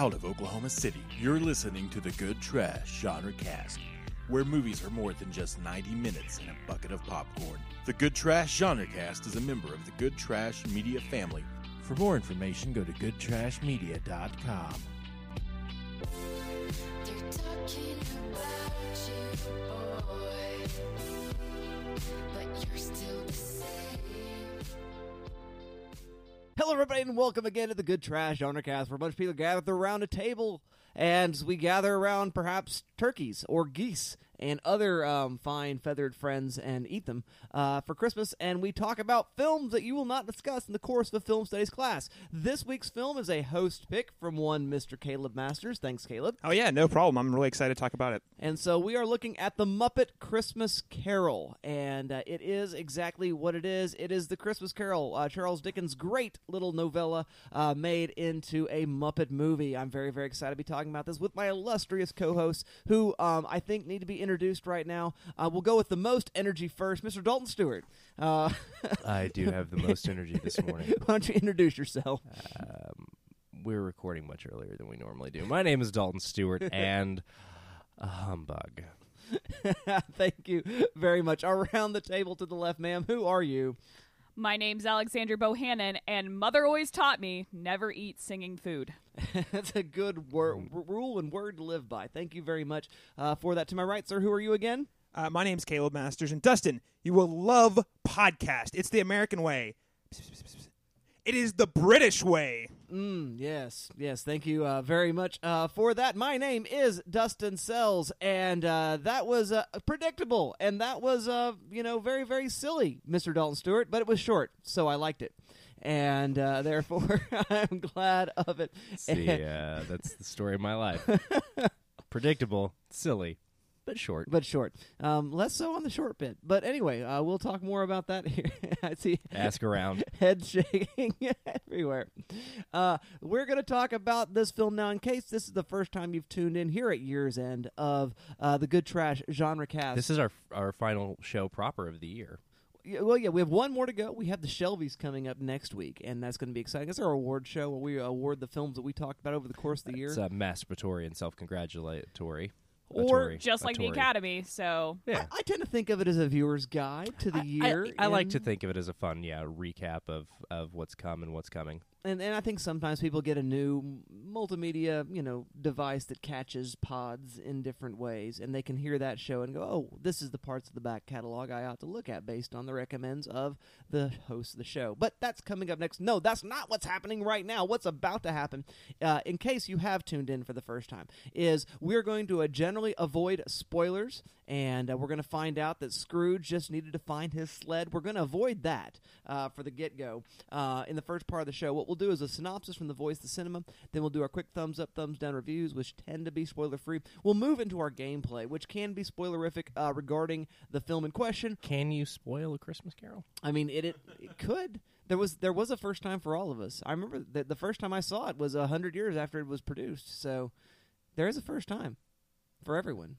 out of Oklahoma City, you're listening to the Good Trash Genre Cast, where movies are more than just 90 minutes and a bucket of popcorn. The Good Trash Genre Cast is a member of the Good Trash Media family. For more information, go to goodtrashmedia.com. And welcome again to the Good Trash Genre Cast, where a bunch of people gather around a table and we gather around perhaps turkeys or geese and other um, fine feathered friends and eat them uh, for Christmas. And we talk about films that you will not discuss in the course of a film studies class. This week's film is a host pick from one Mr. Caleb Masters. Thanks, Caleb. Oh yeah, no problem. I'm really excited to talk about it. And so we are looking at the Muppet Christmas Carol, and uh, it is exactly what it is. It is the Christmas Carol, uh, Charles Dickens' great little novella uh, made into a Muppet movie. I'm very, very excited to be talking about this with my illustrious co-hosts, who um, I think need to be introduced right now. Uh, we'll go with the most energy first, Mr. Dalton Stewart. Uh, I do have the most energy this morning. why don't you introduce yourself? We're recording much earlier than we normally do. My name is Dalton Stewart, and a humbug. Thank you very much. Around the table to the left, ma'am. Who are you? My name's Alexander Bohannon, and Mother always taught me never eat singing food. That's a good wor- r- rule and word to live by. Thank you very much uh, for that. To my right, sir, who are you again? Uh, my name's Caleb Masters, and Dustin, you will love podcast. It's the American way. It is the British way. Mm, yes, yes. Thank you uh, very much uh, for that. My name is Dustin Sells, and uh, that was uh, predictable, and that was, uh, you know, very, very silly, Mr. Dalton Stewart, but it was short, so I liked it. And uh, therefore, I'm glad of it. See, uh, that's the story of my life. Predictable, silly, but short. but short. Um, less so on the short bit. But anyway, uh, we'll talk more about that here. I see Ask around. head shaking everywhere. Uh, we're going to talk about this film now. In case this is the first time you've tuned in here at year's end of uh, the Good Trash genre cast. This is our our final show proper of the year. Well, yeah, we have one more to go. We have the Shelvies coming up next week, and that's going to be exciting. It's our award show where we award the films that we talked about over the course of the year. It's uh, masturbatory and self-congratulatory. Or Atory. Just like the Academy, so Yeah. I, I tend to think of it as a viewer's guide to the I- year. I, I like to think of it as a fun, yeah, recap of, of what's come and what's coming. And and I think sometimes people get a new multimedia, you know, device that catches pods in different ways, and they can hear that show and go, "Oh, this is the parts of the back catalog I ought to look at based on the recommends of the host of the show." But that's coming up next. No, that's not what's happening right now. What's about to happen, uh, in case you have tuned in for the first time, is we're going to uh, generally avoid spoilers, and uh, we're going to find out that Scrooge just needed to find his sled. We're going to avoid that uh, for the get go uh, in the first part of the show. What we'll do is a synopsis from the voice of the cinema. Then we'll do our quick thumbs up, thumbs down reviews, which tend to be spoiler free. We'll move into our gameplay, which can be spoilerific uh, regarding the film in question. Can you spoil a Christmas Carol? I mean, it, it it could. There was there was a first time for all of us. I remember that the first time I saw it was a hundred years after it was produced. So there is a first time for everyone.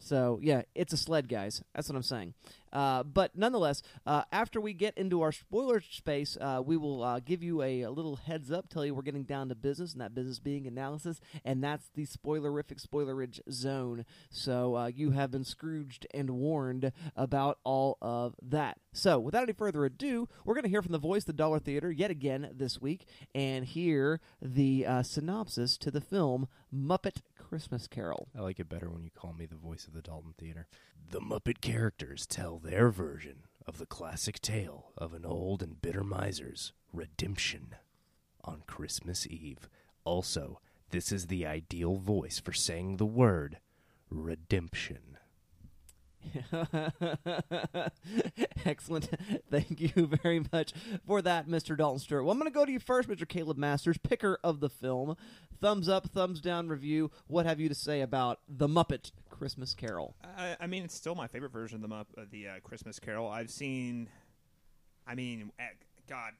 So yeah, it's a sled, guys. That's what I'm saying. Uh, but nonetheless, uh, after we get into our spoiler space, uh, we will uh, give you a, a little heads up, tell you we're getting down to business, and that business being analysis, and that's the spoilerific spoilerage zone. So uh, you have been Scrooged and warned about all of that. So without any further ado, we're going to hear from the voice of the Dollar Theater yet again this week, and hear the uh, synopsis to the film Muppet Christmas Carol. I like it better when you call me the voice of the Dalton Theater. The Muppet characters tell their version of the classic tale of an old and bitter miser's redemption on Christmas Eve. Also, this is the ideal voice for saying the word redemption. Excellent. Thank you very much for that, Mr. Dalton Stewart. Well, I'm going to go to you first, Mr. Caleb Masters, picker of the film. Thumbs up, thumbs down review. What have you to say about The Muppet Christmas Carol? I, I mean, it's still my favorite version of the, Mupp- the uh, Christmas Carol. I've seen, I mean, eh, God,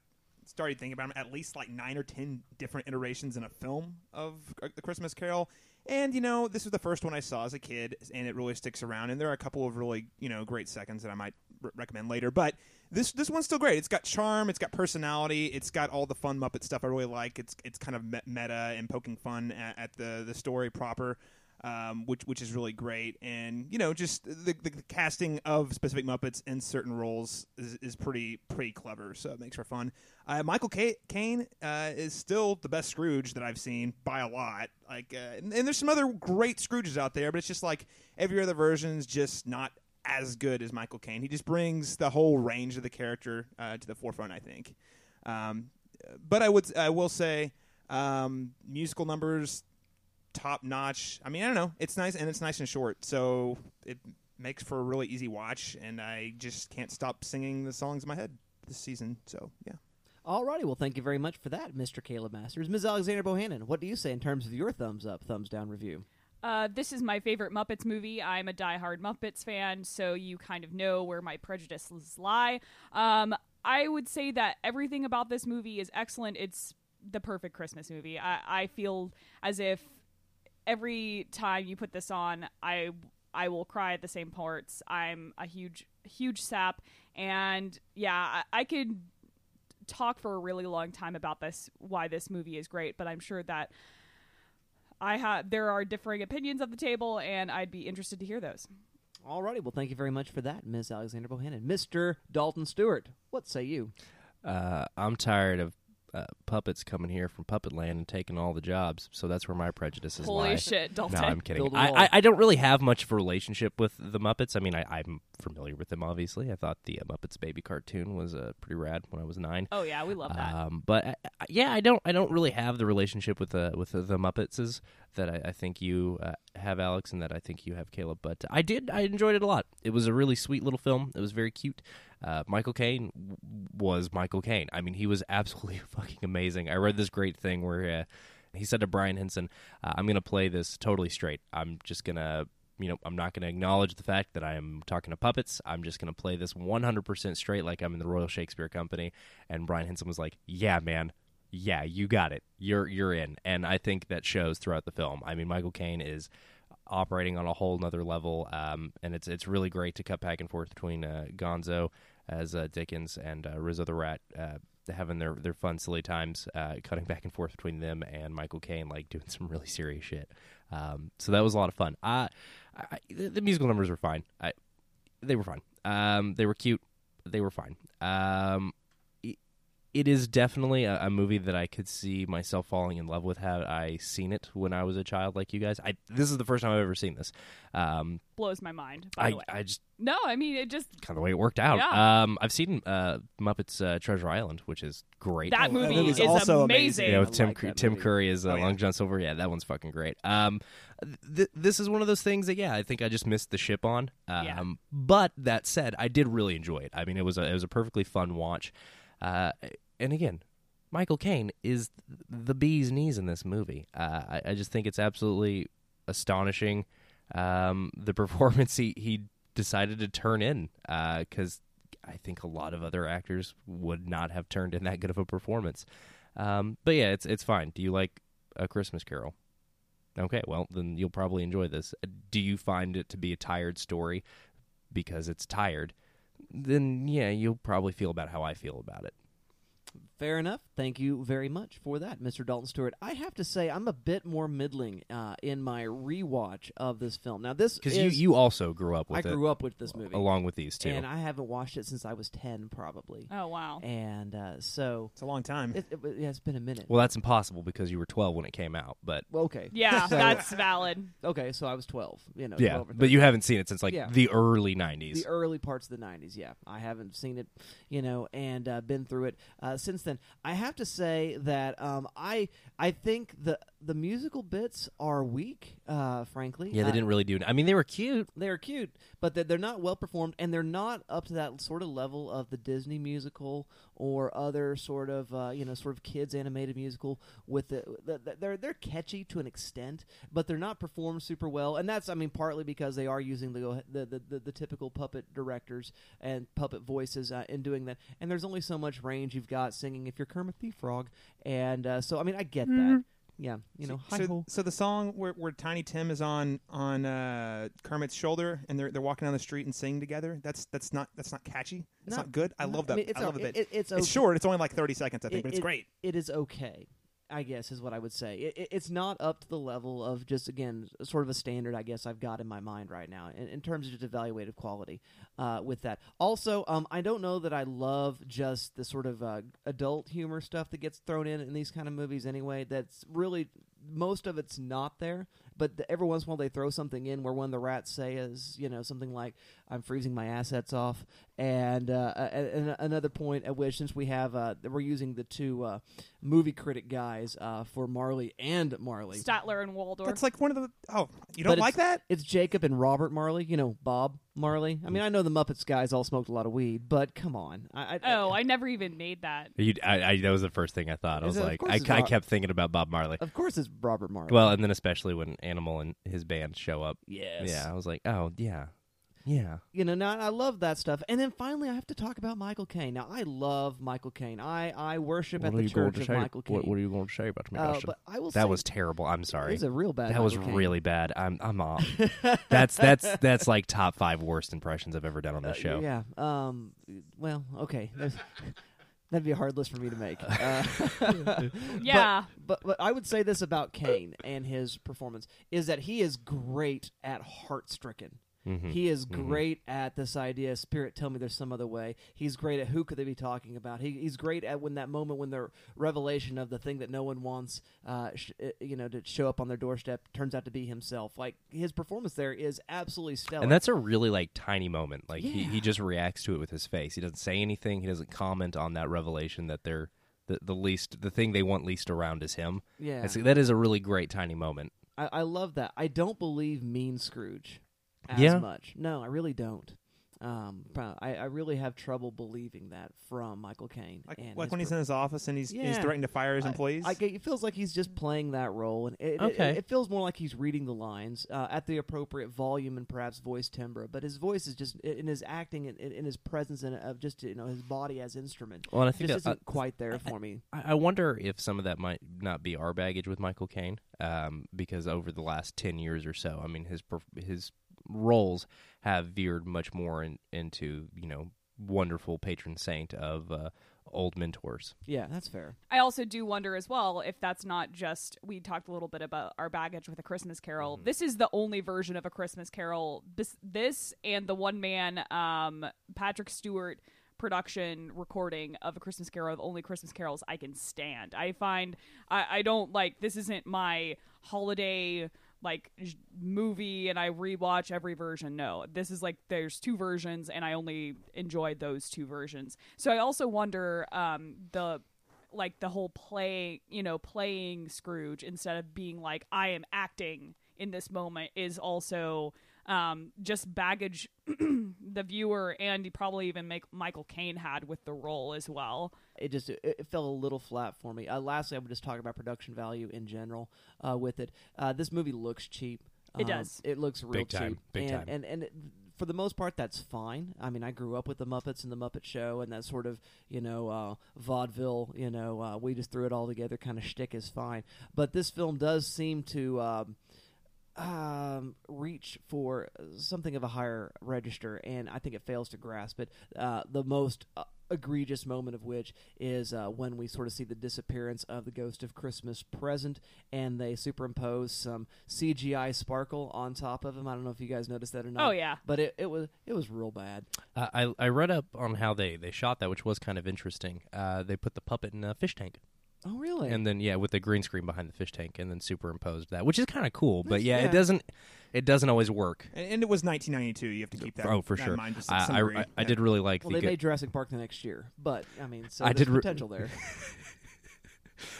started thinking about 'em, at least like nine or ten different iterations in a film of uh, the Christmas Carol. And you know, this was the first one I saw as a kid, and it really sticks around. And there are a couple of really, you know, great seconds that I might re- recommend later. But this this one's still great. It's got charm. It's got personality. It's got all the fun Muppet stuff I really like. It's it's kind of meta and poking fun at, at the the story proper. Um, which which is really great, and you know, just the, the, the casting of specific Muppets in certain roles is, is pretty pretty clever, so it makes for fun. Uh, Michael Ca- Caine uh, is still the best Scrooge that I've seen by a lot. Like, uh, and, and there's some other great Scrooges out there, but it's just like every other version's just not as good as Michael Caine. He just brings the whole range of the character uh, to the forefront. I think. Um, but I would I will say um, musical numbers top notch. I mean, I don't know. It's nice and it's nice and short, so it makes for a really easy watch. And I just can't stop singing the songs in my head this season. So yeah. Alrighty, well, thank you very much for that, Mr. Caleb Masters. Ms. Alexander Bohannon, what do you say in terms of your thumbs up, thumbs down review? Uh, this is my favorite Muppets movie. I'm a diehard Muppets fan, so you kind of know where my prejudices lie. Um, I would say that everything about this movie is excellent. It's the perfect Christmas movie. I, I feel as if every time you put this on, I I will cry at the same parts. I'm a huge huge sap, and yeah, I, I could talk for a really long time about this why this movie is great, but I'm sure that I have there are differing opinions at the table, and I'd be interested to hear those. Alrighty, well, thank you very much for that, Ms. Alexander Bohannon. Mr. Dalton Stewart, what say you? Uh, I'm tired of uh, puppets coming here from Puppet Land and taking all the jobs, so that's where my prejudices Holy lie. shit, Dalton! No, I'm kidding. Build a I, wall. I, I don't really have much of a relationship with the Muppets. I mean, I, I'm familiar with them, obviously. I thought the uh, Muppets Baby cartoon was uh, pretty rad when I was nine. oh yeah, we love that. Um, but uh, uh, yeah, I don't I don't really have the relationship with the with the, the Muppetses that I, I think you uh, have, Alex, and that I think you have, Caleb. But I did I enjoyed it a lot. It was a really sweet little film. It was very cute. Uh, Michael Caine w- was Michael Caine. I mean, he was absolutely fucking amazing. I read this great thing where uh, he said to Brian Henson, uh, "I'm going to play this totally straight. I'm just gonna." You know, I'm not going to acknowledge the fact that I am talking to puppets. I'm just going to play this 100% straight, like I'm in the Royal Shakespeare Company. And Brian Henson was like, "Yeah, man, yeah, you got it. You're you're in. And I think that shows throughout the film. I mean, Michael Caine is operating on a whole nother level, um, and it's it's really great to cut back and forth between uh, Gonzo as uh, Dickens and uh, Rizzo the Rat. Uh, having their, their fun silly times uh, cutting back and forth between them and Michael Caine like doing some really serious shit um, so that was a lot of fun uh, I, the, the musical numbers were fine I, they were fine um, they were cute they were fine um, it is definitely a, a movie that I could see myself falling in love with had I seen it when I was a child, like you guys. I this is the first time I've ever seen this. Um, Blows my mind. By I the way, I just no, I mean it just kind of the way it worked out. Yeah. Um, I've seen uh, Muppets uh, Treasure Island, which is great. that that movie movie's is also amazing. amazing. yeah, I with Tim like Cur- Tim. Curry as uh, Oh, yeah. Long John Silver. Yeah, that one's fucking great. Um, th- this is one of those things that yeah, I think I just missed the ship on. Um, Yeah. but that said, I did really enjoy it. I mean, it was a it was a perfectly fun watch. Uh, and again, Michael Caine is the bee's knees in this movie. Uh, I, I just think it's absolutely astonishing um, the performance he, he decided to turn in because I think a lot of other actors would not have turned in that good of a performance. Um, but yeah, it's it's fine. Do you like a Christmas Carol? Okay, well then you'll probably enjoy this. Do you find it to be a tired story because it's tired? Then yeah, you'll probably feel about how I feel about it. Fair enough. Thank you very much for that, Mr. Dalton Stewart. I have to say, I'm a bit more middling uh, in my rewatch of this film. Now, this Because you, you also grew up with I it grew up with this movie, along with these two. and I haven't watched it since I was ten, probably. Oh wow. And uh, so It's a long time. it, it, yeah, it's been a minute. well, that's impossible because you were 12 when it came out. But Well, okay, Yeah, So- that's valid. okay. So I was twelve. You know, yeah, 12 or but you haven't seen it since like Yeah. the early 90s. the early parts of the 90s yeah i haven't seen it you know and uh, been through it uh, since then i have to say that um, i i think the the musical bits are weak uh, frankly yeah, they Uh, didn't really do it. I mean, they were cute. they're cute, but they're, they're not well performed, and they're not up to that sort of level of the Disney musical or other sort of uh, you know sort of kids animated musical. With the, the, the they're they're catchy to an extent, but they're not performed super well, and that's I mean partly because they are using the the the, the, the typical puppet directors and puppet voices uh, in doing that, and there's only so much range you've got singing if you're Kermit the Frog, and uh, so I mean I get that. Yeah, you know, hi so, so the song where, where Tiny Tim is on on uh, Kermit's shoulder and they're they're walking down the street and singing together. That's that's not that's not catchy. It's No, not good. I no, love I that. mean, it's I love o- it. it- it's okay. It's short. It's only like thirty seconds, I think, It- but it's it- great. It is okay, I guess, is what I would say. It, it, it's not up to the level of just again sort of a standard. I guess I've got in my mind right now in, in terms of just evaluative quality. Uh, with that, also, um, I don't know that I love just the sort of uh, adult humor stuff that gets thrown in in these kind of movies. Anyway, that's really most of it's not there. But the, every once in a while they throw something in where one of the rats say is you know something like I'm freezing my assets off, and uh, a- a- another point at which since we have uh, we're using the two uh, movie critic guys uh, for Marley and Marley. Statler and Waldorf. That's like one of the. Oh, you don't it's- like that? It's Jacob and Robert Marley, you know Bob Marley. I mean, I know the Muppets guys all smoked a lot of weed, but come on. I, I, oh, I never even made that. You, I, I, that was the first thing I thought. I was it- like, I, it's I kept thinking about Bob Marley. of course it's Robert Marley. Well, and then especially when Animal and his band show up. yes, Yeah, I was like, oh yeah, yeah. you know, now I love that stuff. And then finally, I have to talk about Michael Caine. Now, I love Michael Caine. I I worship at the church of Michael Caine. What are you going to say about me, Uh, but I will that say was terrible. I'm it sorry. was a real bad. that was Michael Caine. really bad. I'm I'm off. that's that's that's like top five worst impressions I've ever done on Uh, this show. Yeah. Um. Well, okay. There's- That'd be a hard list for me to make. Uh, Yeah. but, but I would say this about Caine and his performance is that he is great at heart stricken. Mhm. He is Mhm. great at this idea. Spirit, tell me there's some other way. He's great at who could they be talking about. He, he's great at when that moment when the revelation of the thing that no one wants, uh, sh- uh, you know, to show up on their doorstep turns out to be himself. Like his performance there is absolutely stellar. And that's a really like tiny moment. Like he, Yeah. he just reacts to it with his face. He doesn't say anything. He doesn't comment on that revelation that they're the, the least the thing they want least around is him. yeah. It's, that is a really great tiny moment. I, I love that. I don't believe Mean Scrooge as Yeah? much. No, I really don't. Um, I, I really have trouble believing that from Michael Caine. Like, and like when he's per- in his office and he's he's threatening to fire his employees. I, it feels like he's just playing that role, and it, it- Okay. it, it feels more like he's reading the lines uh, at the appropriate volume and perhaps voice timbre. But his voice is just in his acting and in, in his presence and of just you know his body as instrument. Well, and I think just that, isn't quite there for me. I I wonder if some of that might not be our baggage with Michael Caine, um, because over the last ten years or so, I mean, his perf- his roles have veered much more in, into you know wonderful patron saint of uh, old mentors. Yeah, that's fair. I also do wonder as well if that's not just we talked a little bit about our baggage with a Christmas Carol. Mm-hmm. This is the only version of a Christmas Carol. This, this and the one man um, Patrick Stewart production recording of a Christmas Carol of only Christmas carols I can stand. I find I, I don't like this isn't my holiday like movie and I rewatch every version. No, this is like there's two versions and I only enjoyed those two versions. So I also wonder um, the like the whole play, you know, playing Scrooge instead of being like I am acting in this moment is also um, just baggage the viewer and probably even make Michael Caine had with the role as well. it just it, it fell a little flat for me. Uh, lastly, I would just talk about production value in general uh, with it. Uh, this movie looks cheap. It Um, does. It looks real Big time, cheap. big and, time. And and it- for the most part, that's fine. I mean, I grew up with the Muppets and the Muppet Show, and that sort of you know uh, vaudeville. You know, uh, we just threw it all together kind of shtick is fine. But this film does seem to. Um, um, reach for something of a higher register, and I think it fails to grasp it. Uh, the most uh, egregious moment of which is uh, when we sort of see the disappearance of the ghost of Christmas present, and they superimpose some CGI sparkle on top of him. I don't know if you guys noticed that or not. Oh, yeah. but it, it was it was real bad. Uh, I I read up on how they they shot that, which was kind of interesting. Uh, they put the puppet in a fish tank. Oh, really? and then yeah, with the green screen behind the fish tank, and then superimposed that, which is kind of cool. But yeah, yeah. it doesn't it doesn't always work. and, and it was 1992. You have to keep that. oh, for that sure. In mind, just I, I, degree. I, I did really like well, the. they go- made Jurassic Park the next year, but I mean, so I there's did re- potential there.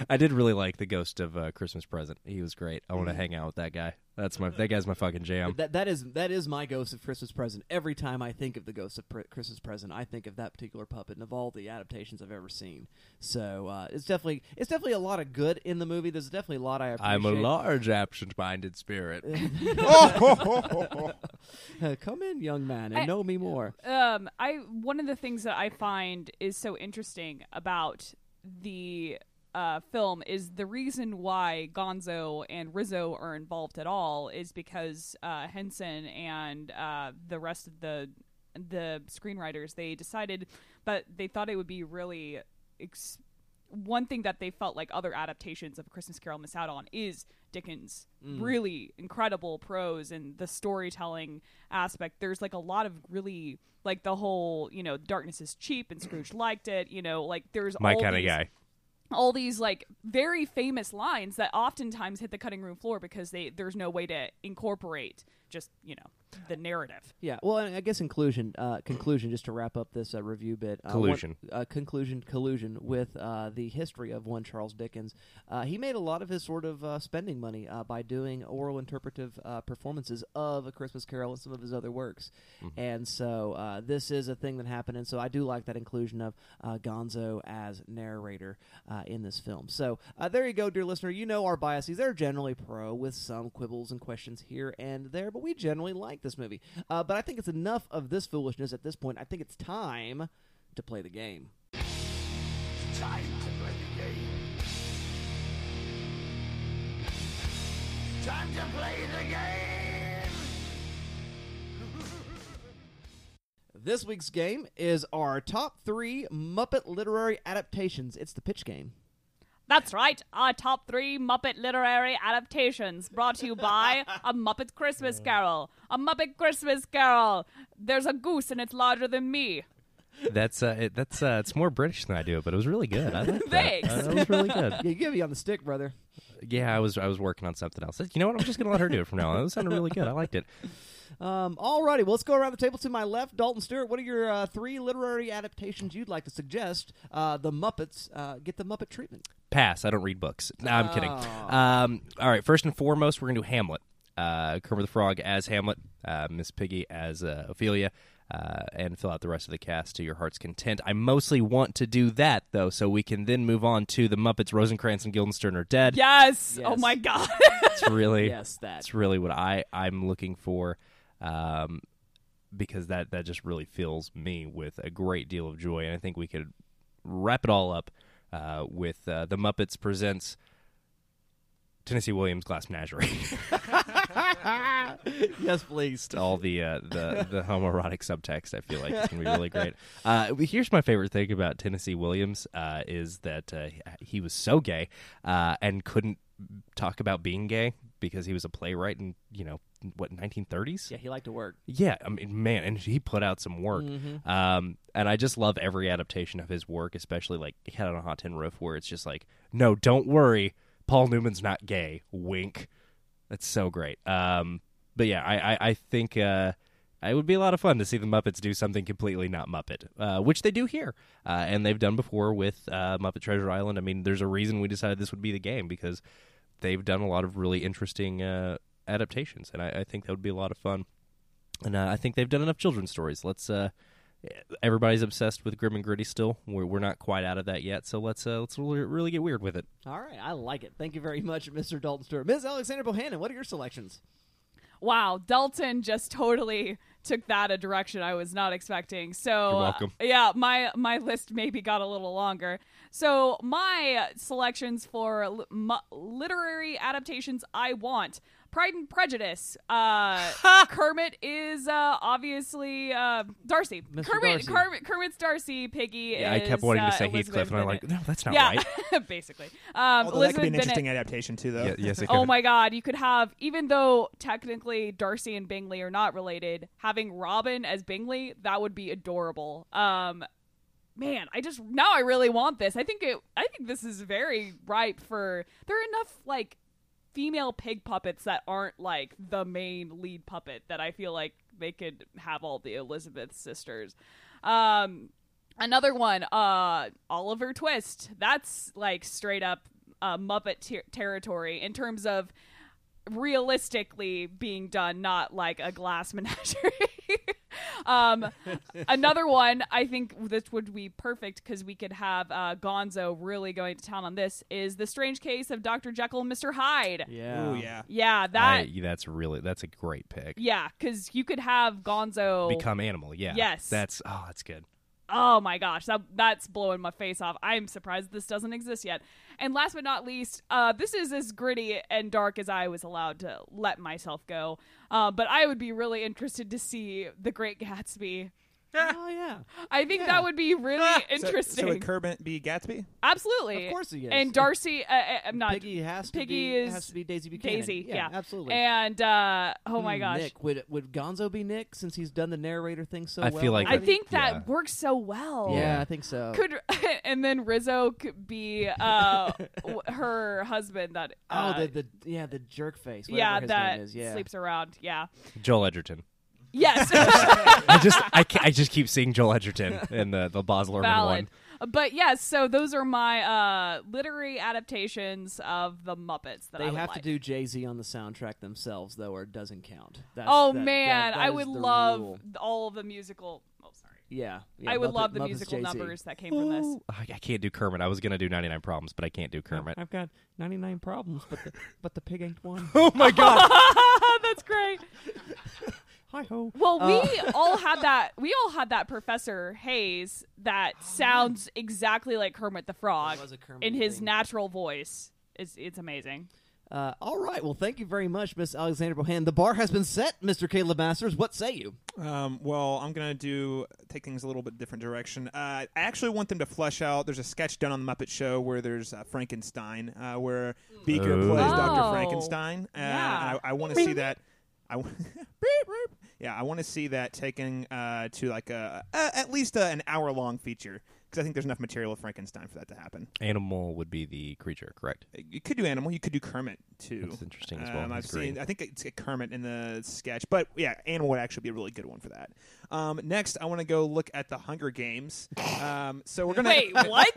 I did really like the Ghost of uh, Christmas Present. He was great. I want to hang out with that guy. That's my that guy's my fucking jam. that that is that is my ghost of Christmas present. Every time I think of the ghost of Pre- Christmas present, I think of that particular puppet and of all the adaptations I've ever seen. So uh, it's definitely it's definitely a lot of good in the movie. There's definitely a lot I appreciate. I'm a large absent-minded spirit. Uh, Come in, young man, and I- know me more. um i one of the things that i find is so interesting about the uh, film is the reason why Gonzo and Rizzo are involved at all is because uh, Henson and uh, the rest of the the screenwriters they decided, but they thought it would be really. Ex- one thing that they felt like other adaptations of A Christmas Carol miss out on is Dickens' really incredible prose and the storytelling aspect. There's like a lot of really like the whole you know darkness is cheap and Scrooge liked it. You know like there's My kind of guy. All these like very famous lines that oftentimes hit the cutting room floor because they there's no way to incorporate just you know the narrative. Yeah, well, and I guess inclusion, uh, conclusion, just to wrap up this uh, review bit. Uh, one- Collusion. uh, conclusion, collusion with uh, the history of one Charles Dickens. Uh, he made a lot of his sort of uh, spending money uh, by doing oral interpretive uh, performances of A Christmas Carol and some of his other works. And so uh, this is a thing that happened. And so I do like that inclusion of uh, Gonzo as narrator uh, in this film. So uh, there you go, dear listener. You know our biases. They're generally pro with some quibbles and questions here and there, but we generally like this movie. Uh, but I think it's enough of this foolishness at this point. I think it's time to play the game. Time to play the game. Time to play the game. This week's game is our top three Muppet literary adaptations. It's the pitch game. That's right, our top three Muppet literary adaptations brought to you by A Muppet Christmas Carol. A Muppet Christmas Carol. There's a goose and it's larger than me. That's uh, it, that's uh, it's more British than I do, but it was really good. I like that. Uh, that was really good. Yeah, you get me on the stick, brother. Yeah, I was I was working on something else. You know what? I'm just gonna let her do it from now on. That sounded really good. I liked it. Um, alrighty, well, let's go around the table to my left. Dalton Stewart, what are your uh, three literary adaptations you'd like to suggest? Uh, the Muppets uh, get the Muppet treatment. Pass. I don't read books. No, I'm kidding. Oh. Um, all right. First and foremost, we're gonna do Hamlet. Uh, Kermit the Frog as Hamlet, uh, Miss Piggy as uh, Ophelia, uh, and fill out the rest of the cast to your heart's content. I mostly want to do that though, so we can then move on to the Muppets. Rosencrantz and Guildenstern are dead. Yes. Oh my god. It's really Yes, that. That's really what I I'm looking for, um, because that that just really fills me with a great deal of joy, and I think we could wrap it all up uh, with uh, the Muppets presents Tennessee Williams Glass Menagerie. yes, please. all the uh, the the homoerotic subtext. I feel like it's gonna be really great. Uh, here's my favorite thing about Tennessee Williams uh, is that uh, he was so gay uh, and couldn't talk about being gay because he was a playwright in you know what 1930s. Yeah, he liked to work. Yeah, I mean, man, and he put out some work. Um, and I just love every adaptation of his work, especially like Head on a Hot Tin Roof, where it's just like, no, don't worry, Paul Newman's not gay. Wink. That's so great. Um, but yeah, I, I, I think uh, it would be a lot of fun to see the Muppets do something completely not Muppet, uh, which they do here, uh, and they've done before with uh, Muppet Treasure Island. I mean, there's a reason we decided this would be the game because they've done a lot of really interesting uh, adaptations, and I, I think that would be a lot of fun. And uh, I think they've done enough children's stories. Let's. Uh, everybody's obsessed with grim and gritty still. We're we're not quite out of that yet, so let's uh, let's really, really get weird with it. All right, I like it. Thank you very much, Mr. Dalton Stewart. Ms. Alexander Bohannon, what are your selections? Wow, Dalton just totally took that a direction I was not expecting. So You're welcome. uh, yeah, my my list maybe got a little longer. So my selections for li- mu- literary adaptations I want. Pride and Prejudice. Uh, Kermit is uh, obviously uh, Darcy. Mr. Kermit, Darcy. Kermit, Kermit's Darcy. Piggy. Yeah, I kept wanting uh, to say Elizabeth Heathcliff, and I'm like, no, that's not yeah, right. basically. Um, Although that could be an Elizabeth interesting adaptation too, though. Yeah, yes, it Oh my god, you could have even though technically Darcy and Bingley are not related, having Robin as Bingley, that would be adorable. Um man, I just now I really want this. I think it I think this is very ripe for there are enough like female pig puppets that aren't like the main lead puppet that I feel like they could have all the Elizabeth sisters. Um another one uh Oliver Twist. That's like straight up uh, Muppet ter- territory in terms of realistically being done, not like a glass menagerie. Um, another one, I think this would be perfect because we could have uh, Gonzo really going to town on this. Is the strange case of Dr. Jekyll and Mr. Hyde? Yeah. Ooh, yeah. Yeah, that. I- that's really that's a great pick. yeah, because you could have Gonzo Become animal, yeah. Yes. That's oh, that's good. Oh my gosh, that that's blowing my face off. I'm surprised this doesn't exist yet. And last but not least, uh, this is as gritty and dark as I was allowed to let myself go. Uh, but I would be really interested to see The Great Gatsby. Oh yeah, I think Yeah. that would be really interesting. So, would Kermit be Gatsby? Absolutely, Of course he is. And Darcy, uh, uh, I'm not Piggy has to Piggy be is has to be Daisy Buchanan. Daisy. Yeah, absolutely. And uh, oh my Hmm, gosh, Nick would would Gonzo be Nick since he's done the narrator thing so I well? feel like I already? think that Yeah. works so well. Yeah, I think so. Could and then Rizzo could be uh, w- her husband that oh, uh, the the yeah the jerk face. whatever yeah his that name is. Yeah. sleeps around. Yeah. Joel Edgerton. Yes. I just I, I just keep seeing Joel Edgerton in the the Baz Luhrmann Valid. one. But yes, so those are my uh, literary adaptations of the Muppets that They I would have to do Jay Z on the soundtrack themselves, though, or it doesn't count. That's, Oh that- man, that- that I would love rule. all of the musical. Oh, sorry. Yeah, yeah, I would Muppet- love the Muppets musical Jay-Z. numbers that came from this. I, I can't do Kermit. I was gonna do 99 Problems, but I can't do Kermit. I've got 99 problems, but the, but the pig ain't one. Oh my god! That's great. Hi ho. Well, we Uh, all had that. We all had that Professor Hayes that sounds exactly like Kermit the Frog was a Kermit in his thing. natural voice. It's it's amazing. Uh, all right. Well, thank you very much, Miss Alexander Bohan. The bar has been set, Mr. Caleb Masters. What say you? Um, well, I'm gonna do take things a little bit different direction. Uh, I actually want them to flesh out. There's a sketch done on the Muppet Show where there's uh, Frankenstein, uh, where Beaker Oh. plays Oh. Dr. Frankenstein. Uh, Yeah. I, I want to see that. I w- Beep, beep. Yeah, I want to see that taken uh, to like a, a at least a, an hour long feature because I think there's enough material of Frankenstein for that to happen. Animal would be the creature, correct? You could do animal. You could do Kermit too. That's interesting as well. Um, I've green. seen. I think it's a Kermit in the sketch, but yeah, animal would actually be a really good one for that. Um, next, I want to go look at the Hunger Games. Um, so we're gonna Wait, what?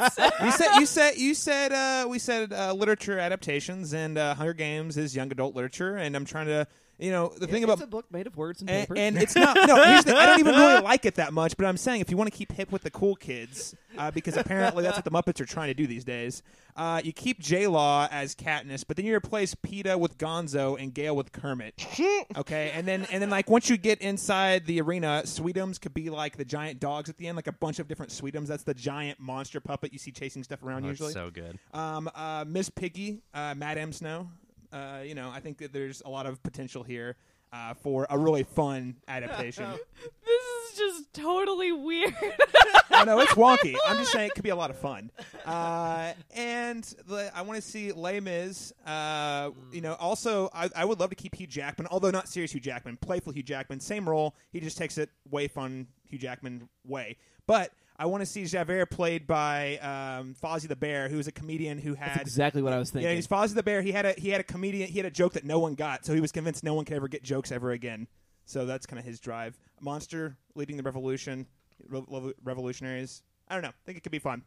you said you said you said uh, we said uh, literature adaptations, and uh, Hunger Games is young adult literature, and I'm trying to. You know the thing about. it's a book made of words and and, paper. and it's not. No, here's the, I don't even really like it that much. But I'm saying if you want to keep hip with the cool kids, uh, because apparently that's what the Muppets are trying to do these days. Uh, you keep J Law as Katniss, but then you replace Peeta with Gonzo and Gale with Kermit. Okay, and then and then like once you get inside the arena, Sweetums could be like the giant dogs at the end, like a bunch of different Sweetums. That's the giant monster puppet you see chasing stuff around Oh, usually. it's so good. Um, uh, Miss Piggy, uh, Madame Snow. Uh, you know, I think that there's a lot of potential here uh, for a really fun adaptation. this is just totally weird. I know it's wonky. I'm just saying it could be a lot of fun. Uh, and the, I want to see Les Mis. Uh, you know, also I, I would love to keep Hugh Jackman, although not serious Hugh Jackman, playful Hugh Jackman, same role. He just takes it way fun Hugh Jackman way. But I want to see Javert played by um, Fozzie the Bear, who is a comedian who had That's exactly what I was thinking. yeah, he's Fozzie the Bear. He had a he had a comedian. He had a joke that no one got, so he was convinced no one could ever get jokes ever again. So that's kind of his drive. Monster leading the revolution, re- revolutionaries. I don't know. I think it could be fun.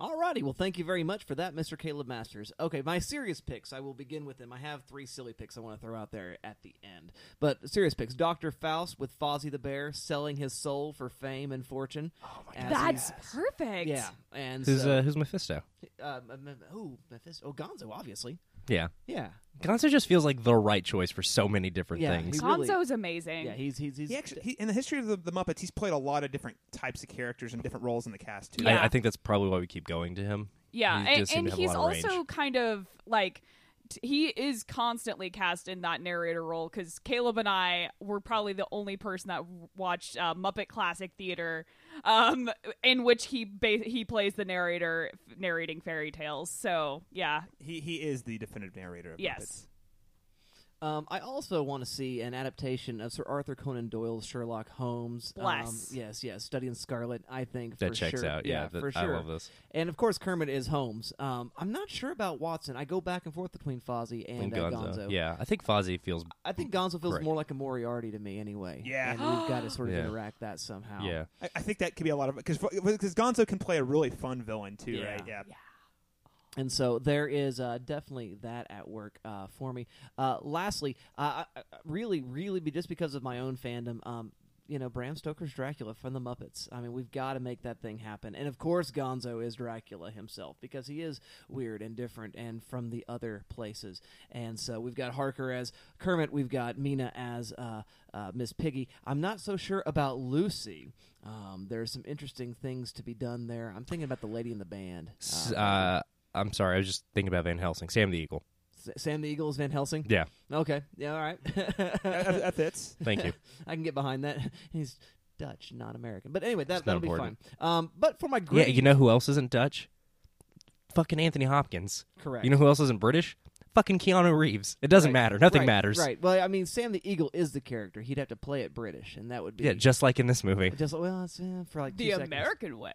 Alrighty, well, thank you very much for that, Mr. Caleb Masters. Okay, my serious picks, I will begin with them. I have three silly picks I want to throw out there at the end. But serious picks Dr. Faust with Fozzie the Bear selling his soul for fame and fortune. Oh my God. That's perfect. Yeah, and Who's so, uh, who's Mephisto? uh, m- m- oh, Mephisto. Oh, Gonzo, obviously. Yeah, Yeah. Gonzo just feels like the right choice for so many different Yeah, things. he really- Gonzo's amazing. Yeah, he's he's, he's He actually, he, in the history of the, the Muppets, he's played a lot of different types of characters and different roles in the cast too. Yeah. I, I think that's probably why we keep going to him. Yeah, He and, does and to have a he's lot of also range. kind of like t- he is constantly cast in that narrator role because Caleb and I were probably the only person that watched uh, Muppet Classic Theater, um, in which he ba- he plays the narrator narrating fairy tales. So yeah, He he is the definitive narrator. Of Yes. Um, I also want to see an adaptation of Sir Arthur Conan Doyle's Sherlock Holmes. Um, Bless. yes, yes, Study in Scarlet. I think That for checks sure. out. Yeah, that- for I sure. love this. And of course, Kermit is Holmes. Um, I'm not sure about Watson. I go back and forth between Fozzie and, And uh, Gonzo. Gonzo. Yeah, I think Fozzie feels. I think Gonzo feels Correct. more like a Moriarty to me, anyway. Yeah. and we've got to sort of Yeah. interact that somehow. Yeah, I, I think that could be a lot of because because Gonzo can play a really fun villain too, Yeah. right? Yeah. And so there is uh, definitely that at work uh, for me. Uh, lastly, uh, really, really, be just because of my own fandom, um, you know Bram Stoker's Dracula from the Muppets. I mean, we've got to make that thing happen. And of course, Gonzo is Dracula himself because he is weird and different and from the other places. And so we've got Harker as Kermit. We've got Mina as uh, uh, Miss Piggy. I'm not so sure about Lucy. Um, there's some interesting things to be done there. I'm thinking about the lady in the band. S- I'm sorry, I was just thinking about Van Helsing, Sam the Eagle. S- Sam the Eagle is Van Helsing. Yeah, Okay. Yeah. All right. that, that fits. thank you. I can get behind that. He's Dutch, not American. But anyway, that, It's not that'll be fine. Um, but for my yeah, you know who else isn't Dutch? Fucking Anthony Hopkins. correct. You know who else isn't British? Fucking Keanu Reeves. It doesn't Right, matter. Nothing right, matters. Right. Well, I mean, Sam the Eagle is the character. He'd have to play it British, and that would be Yeah, just like in this movie. just well, it's, for like two The seconds. American way.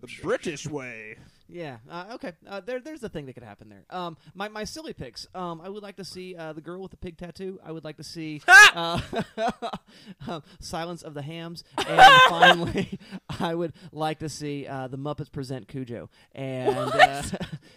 The British way. Yeah. Uh, okay. Uh, there, there's a thing that could happen there. Um, my, my silly picks. Um, I would like to see uh, the girl with the pig tattoo. I would like to see uh, um, Silence of the Hams, and finally, I would like to see uh, the Muppets present Cujo, and uh,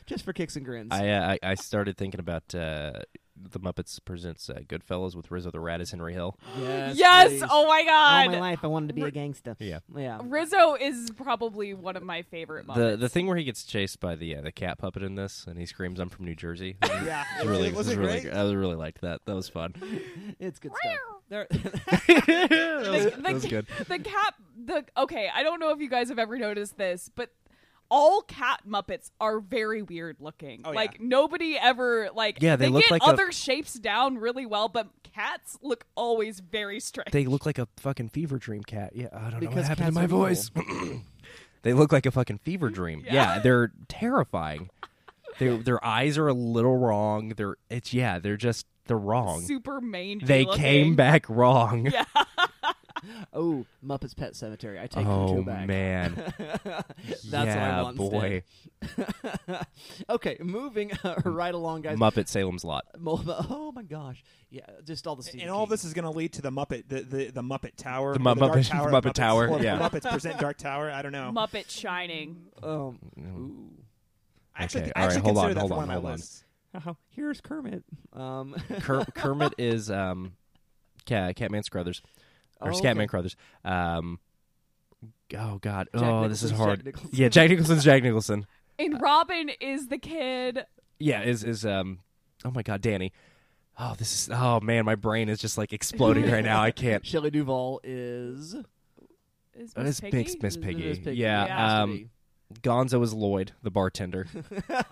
just for kicks and grins. I, uh, I I started thinking about uh, the Muppets presents uh, Goodfellas with Rizzo the Rat as Henry Hill. yes. yes. please. Oh my All god. my life, I wanted to be a gangster. Yeah. Yeah. Rizzo is probably one of my favorite Muppets. The the thing where he gets chased by the uh, the cat puppet in this, and he screams, "I'm from New Jersey." Yeah. It's really, was it's it really great? I really liked that. That was fun. It's good stuff. There, that, was, the, that was good. The cat. The okay. I don't know if you guys have ever noticed this, but all cat Muppets are very weird looking. Oh, yeah. like nobody ever like. Yeah, they look get like a- other shapes down really well, but cats look always very strange. They look like a fucking fever dream cat. Yeah, I don't know Because what happened to my voice. they look like a fucking fever dream. Yeah. Yeah, they're terrifying. Their their eyes are a little wrong. They're it's yeah, they're just they're wrong. Super mangy. They looking. came back wrong. Yeah. oh, Muppets Pet Cemetery. I take oh Cujo back. Oh, man, That's yeah, what I want boy. instead. okay, moving uh, right along, guys. Muppet Salem's Lot. Oh my gosh, yeah, just all the Stephen And all this is going to lead to the Muppet, the the, the Muppet Tower, The or Mu- Dark Muppet- Tower, Muppet Muppets, Tower, or yeah. Muppets present Dark Tower. I don't know. Muppet Shining. Um, Mm. I actually, all right, actually hold consider on, that hold on, one of hold my on. lists. oh, here's Kermit. Um, Ker- Kermit is um, Cat, Catman Scrothers or Oh, Scatman okay. Crothers. Um, oh God, Jack oh this is Nicholson's Jack hard. Nicholson. Yeah, Jack Nicholson's Jack Nicholson. And Robin is the kid. Yeah, is is um, oh my God, Danny. Oh, this is oh man, my brain is just like exploding right now. I can't. Shelley Duvall is Is Oh, Miss Piggy? Miss- Miss Piggy. Miss Piggy. Yeah, It has to um, be. Gonzo is Lloyd, the bartender.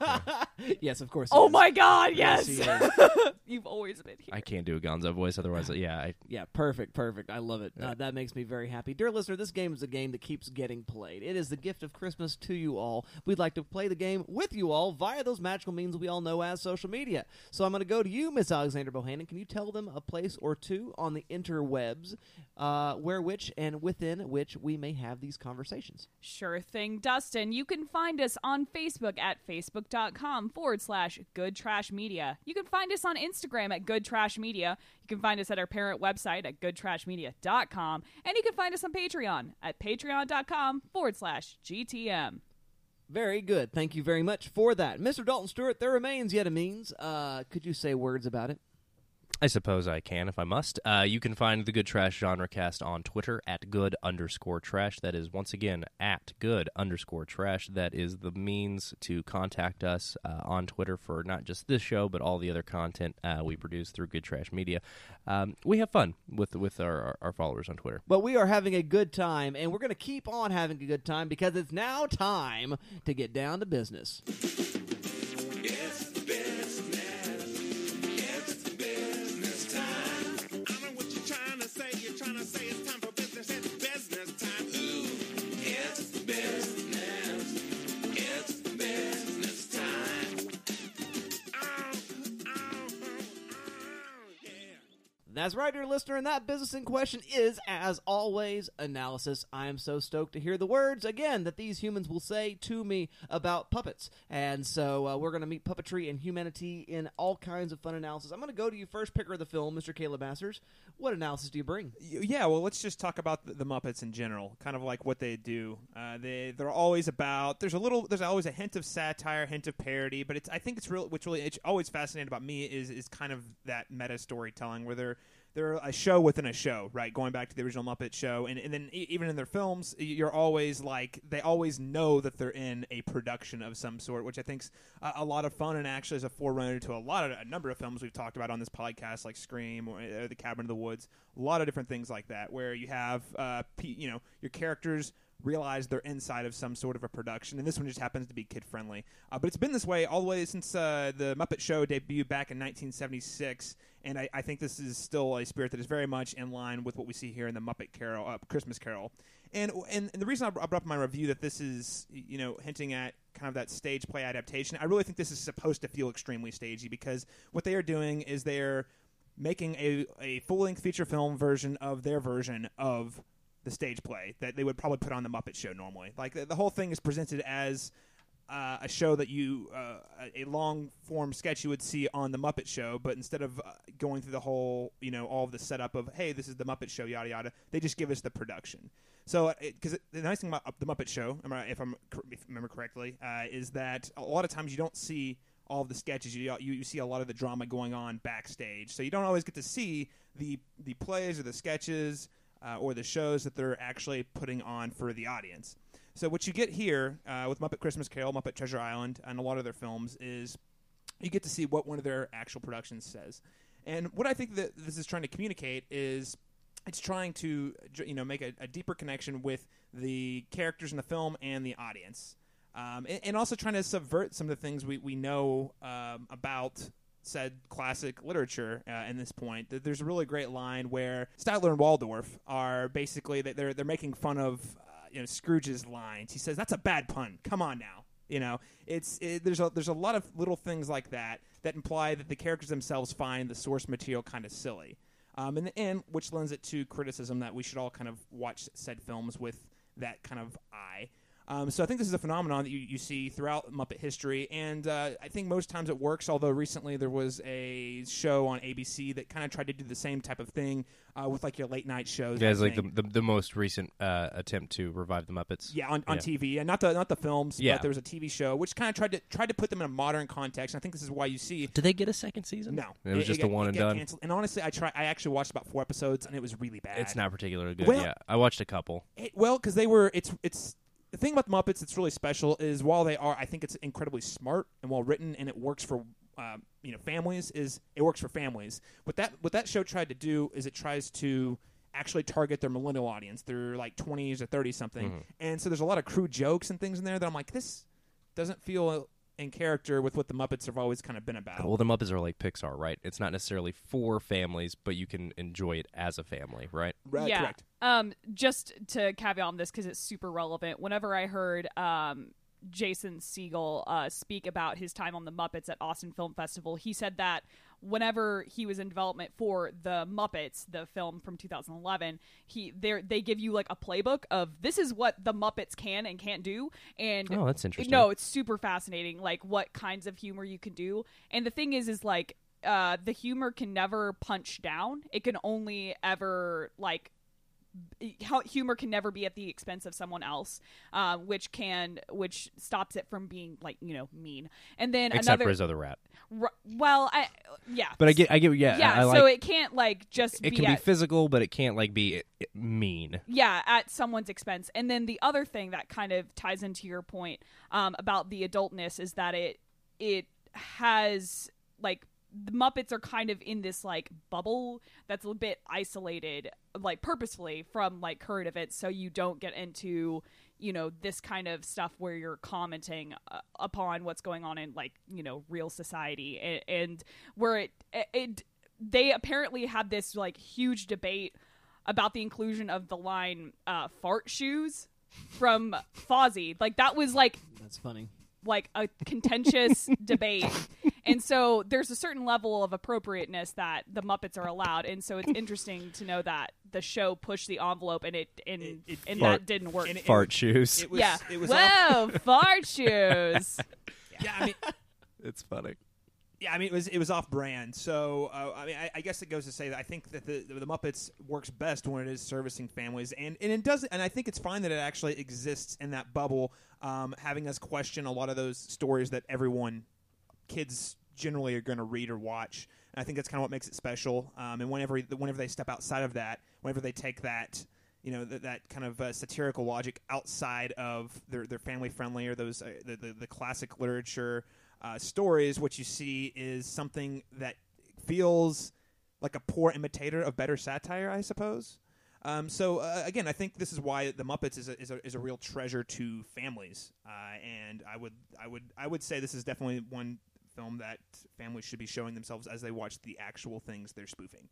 yes, of course. Oh is. my God! Yes, Yes, you've always been here. I can't do a Gonzo voice, otherwise, yeah. I, Yeah, perfect, perfect. I love it. Uh, that makes me very happy. Dear listener, this game is a game that keeps getting played. It is the gift of Christmas to you all. We'd like to play the game with you all via those magical means we all know as social media. So I'm going to go to you, Miss Alexander Bohannon. Can you tell them a place or two on the interwebs uh, where which and within which we may have these conversations? Sure thing, Dustin. You can find us on Facebook at facebook.com forward slash good trash media. You can find us on Instagram at good trash media. You can find us at our parent website at goodtrashmedia.com. And you can find us on Patreon at patreon.com forward slash GTM. Very good. Thank you very much for that. Mr. Dalton Stewart, there remains yet a means. Uh, could you say words about it? I suppose I can if I must. Uh, you can find the Good Trash Genre Cast on Twitter at good underscore trash. That is once again at good underscore trash. That is the means to contact us uh, on Twitter for not just this show but all the other content uh, we produce through Good Trash Media. Um, we have fun with with our, our, our followers on Twitter. But we are having a good time, and we're going to keep on having a good time because it's now time to get down to business. That's right, dear listener, and that business in question is, as always, analysis. I am so stoked to hear the words again that these humans will say to me about puppets. And so uh, we're going to meet puppetry and humanity in all kinds of fun analysis. I'm going to go to you first, picker of the film, Mr. Caleb Masters. What analysis do you bring? Yeah, well, let's just talk about the, Muppets in general, kind of like what they do. Uh, they they're always about. There's a little. There's always a hint of satire, hint of parody, but it's. I think it's real. What's really it's always fascinating about me is is kind of that meta storytelling where they're they're a show within a show, right? Going back to the original Muppet show, and, and then e- even in their films, you're always like they always know that they're in a production of some sort, which I think's a, a lot of fun and actually is a forerunner to a lot of a number of films we've talked about on this podcast, like Scream or uh, The Cabin in the Woods, a lot of different things like that, where you have uh, pe- you know your characters realize they're inside of some sort of a production, and this one just happens to be kid friendly. Uh, but it's been this way all the way since uh, the Muppet Show debuted back in 1976, and I, I think this is still a spirit that is very much in line with what we see here in the Muppet Carol, uh, Christmas Carol. And, and and the reason I brought up my review that this is you know hinting at kind of that stage play adaptation, I really think this is supposed to feel extremely stagey because what they are doing is they're making a, a full length feature film version of their version of the stage play that they would probably put on the Muppet Show normally. Like the, the whole thing is presented as uh, a show that you uh, a long form sketch you would see on the Muppet Show, but instead of uh, going through the whole you know all of the setup of hey this is the Muppet Show yada yada, they just give us the production. So because the nice thing about the Muppet Show, if I'm if I remember correctly, uh, is that a lot of times you don't see all of the sketches. You, you you see a lot of the drama going on backstage, so you don't always get to see the the plays or the sketches uh, or the shows that they're actually putting on for the audience. So what you get here uh, with Muppet Christmas Carol, Muppet Treasure Island, and a lot of their films is you get to see what one of their actual productions says. And what I think that this is trying to communicate is it's trying to you know make a, a deeper connection with the characters in the film and the audience, um, and, and also trying to subvert some of the things we we know um, about said classic literature uh, in this point. Th- There's a really great line where Statler and Waldorf are basically that they're they're making fun of you know Scrooge's lines. He says that's a bad pun. Come on now. You know, it's it, there's a there's a lot of little things like that that imply that the characters themselves find the source material kind of silly, um, in the end, which lends it to criticism that we should all kind of watch said films with that kind of eye. Um, so I think this is a phenomenon that you, you see throughout Muppet history, and uh, I think most times it works. Although recently there was a show on ABC that kind of tried to do the same type of thing uh, with like your late night shows. Yeah, it's like the, the the most recent uh, attempt to revive the Muppets. Yeah, on, on Yeah. TV, and not the not the films, Yeah. but there was a TV show which kind of tried to tried to put them in a modern context. And I think this is why you see Did they get a second season? no, it was just got- a one it and got done. canceled. And honestly, I try. I actually watched about four episodes, and it was really bad. It's not particularly good. Well- yeah, I watched a couple. It, well, because they were. It's it's the thing about the Muppets that's really special is while they are, I think it's incredibly smart and well written, and it works for. Um, you know, families is it works for families. What that what that show tried to do is it tries to actually target their millennial audience. They're like twenties or thirty something, Mm-hmm. and so there's a lot of crude jokes and things in there that I'm like, this doesn't feel in character with what the Muppets have always kind of been about. Well, the Muppets are like Pixar, right? It's not necessarily for families, but you can enjoy it as a family, right? Right, yeah. correct. Um, just to caveat on this because it's super relevant. Whenever I heard um, Jason Segel uh, speak about his time on the Muppets at Austin Film Festival, he said that whenever he was in development for the Muppets, the film from 2011, he they they give you like a playbook of this is what the Muppets can and can't do, and Oh, that's interesting. no, it's super fascinating, like what kinds of humor you can do. And the thing is, is like uh, the humor can never punch down. It can only ever like humor can never be at the expense of someone else, uh, which can which stops it from being like you know mean. And then Except another for his other rat. r- well, I yeah, But I get, I get, yeah, yeah. I, I like. so it can't like just it be can be physical, but it can't like be uh, mean. yeah at someone's expense and then the other thing that kind of ties into your point um, about the adultness is that it it has like the muppets are kind of in this like bubble that's a bit isolated like purposefully from like current events so you don't get into you know this kind of stuff where you're commenting uh, upon what's going on in like you know real society and, and where it, it they apparently had this like huge debate about the inclusion of the line uh, "fart shoes" from Fozzie. Like that was like That's funny. like a contentious debate, and so there's a certain level of appropriateness that the Muppets are allowed, and so it's interesting to know that the show pushed the envelope, and it and It- it- and Fart- that didn't work. and it- Fart shoes. It was, yeah. It was Whoa, fart shoes. yeah. I mean, it's funny. Yeah, I mean it was it was off brand. So uh, I mean I, I guess it goes to say that I think that the the Muppets works best when it is servicing families, and and it does, and I think it's fine that it actually exists in that bubble, um, having us question a lot of those stories that everyone, kids generally are going to read or watch. And I think that's kind of what makes it special. Um, and whenever whenever they step outside of that, whenever they take that you know that, that kind of uh, satirical logic outside of their their family friendly or those uh, the, the the classic literature uh, stories, what you see is something that feels like a poor imitator of better satire, I suppose. Um, so uh, again, I think this is why the Muppets is a, is a, is a real treasure to families, uh, and I would I would I would say this is definitely one film that families should be showing themselves as they watch the actual things they're spoofing.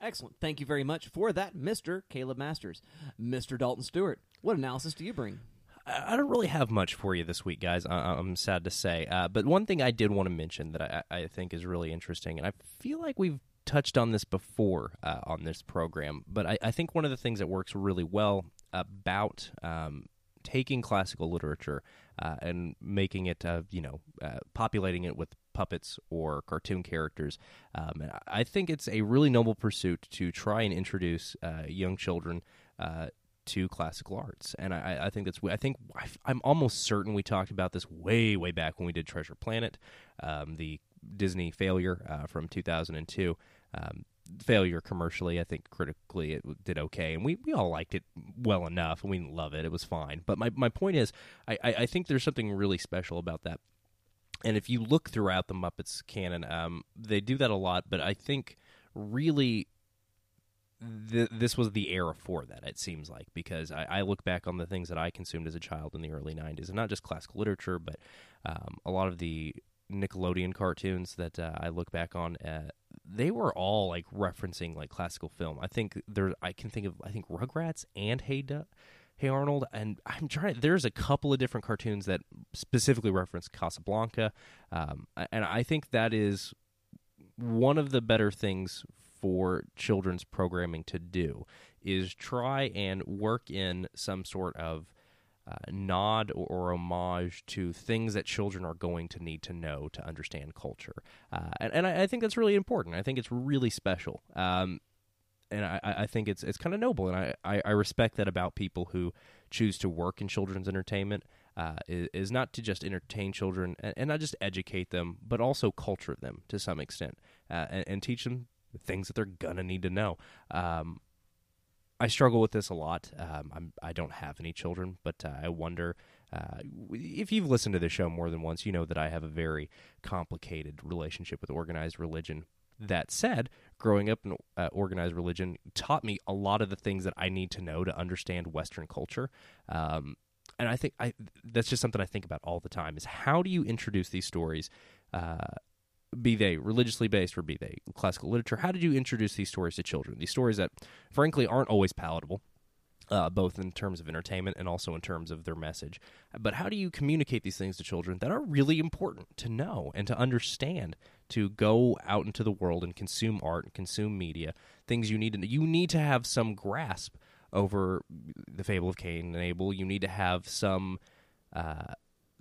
Excellent. Thank you very much for that, Mr. Caleb Masters. Mr. Dalton Stewart, what analysis do you bring? I I don't really have much for you this week, guys. I- I'm sad to say. Uh, but one thing I did want to mention that I, I think is really interesting, and I feel like we've touched on this before uh, on this program, but I, I think one of the things that works really well about um, taking classical literature uh, and making it, uh, you know, uh, populating it with puppets or cartoon characters. Um, and I- think it's a really noble pursuit to try and introduce uh, young children uh, to classical arts, and I, I think that's. I think I'm almost certain we talked about this way, way back when we did Treasure Planet, um, the Disney failure uh, from 2002. Um, failure commercially, I think critically it did okay, and we, we all liked it well enough, and we love it. It was fine, but my my point is, I, I think there's something really special about that. And if you look throughout the Muppets canon, um, they do that a lot, but I think really th- this was the era for that. It seems like because I, I look back on the things that I consumed as a child in the early '90s, and not just classical literature, but um, a lot of the Nickelodeon cartoons that uh, I look back on. Uh, they were all like referencing like classical film. I think there, I can think of I think Rugrats and Hey Du- Hey Arnold, and I'm trying. There's a couple of different cartoons that specifically reference Casablanca, um, and I think that is one of the better things for children's programming to do is try and work in some sort of uh, nod or, or homage to things that children are going to need to know to understand culture. Uh, and and I, I think that's really important. I think it's really special. Um, and I, I think it's it's kind of noble, and I, I, I respect that about people who choose to work in children's entertainment. Uh, is, is not to just entertain children and, and not just educate them, but also culture them to some extent uh, and, and teach them things that they're gonna need to know. Um, I struggle with this a lot. Um, I'm, I don't have any children, but uh, I wonder uh, if you've listened to the show more than once, you know that I have a very complicated relationship with organized religion. That said, growing up in uh, organized religion taught me a lot of the things that I need to know to understand Western culture. Um, and I think I that's just something I think about all the time is how do you introduce these stories uh, be they religiously based or be they classical literature? How did you introduce these stories to children? These stories that frankly aren't always palatable uh, both in terms of entertainment and also in terms of their message but how do you communicate these things to children that are really important to know and to understand to go out into the world and consume art and consume media things you need to you need to have some grasp over the fable of cain and abel you need to have some uh,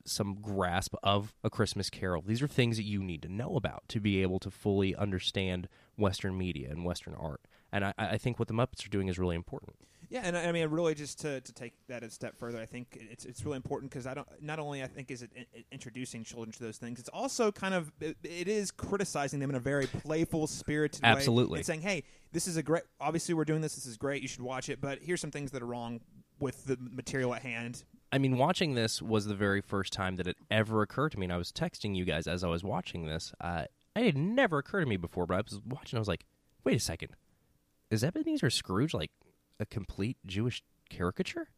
some grasp of a Christmas Carol. These are things that you need to know about to be able to fully understand Western media and Western art. And I, I think what the Muppets are doing is really important. Yeah, and I I mean, really, just to, to take that a step further, I think it's it's really important because I don't. Not only I think is it in, in- introducing children to those things, it's also kind of it, it is criticizing them in a very playful, spirited way. Absolutely. Saying, hey, this is a great. Obviously, we're doing this. This is great. You should watch it. But here's some things that are wrong with the material at hand. I mean, watching this was the very first time that it ever occurred to me. And I was texting you guys as I was watching this. Uh, it had never occurred to me before, but I was watching. I was like, wait a second, is Ebenezer Scrooge like a complete Jewish caricature?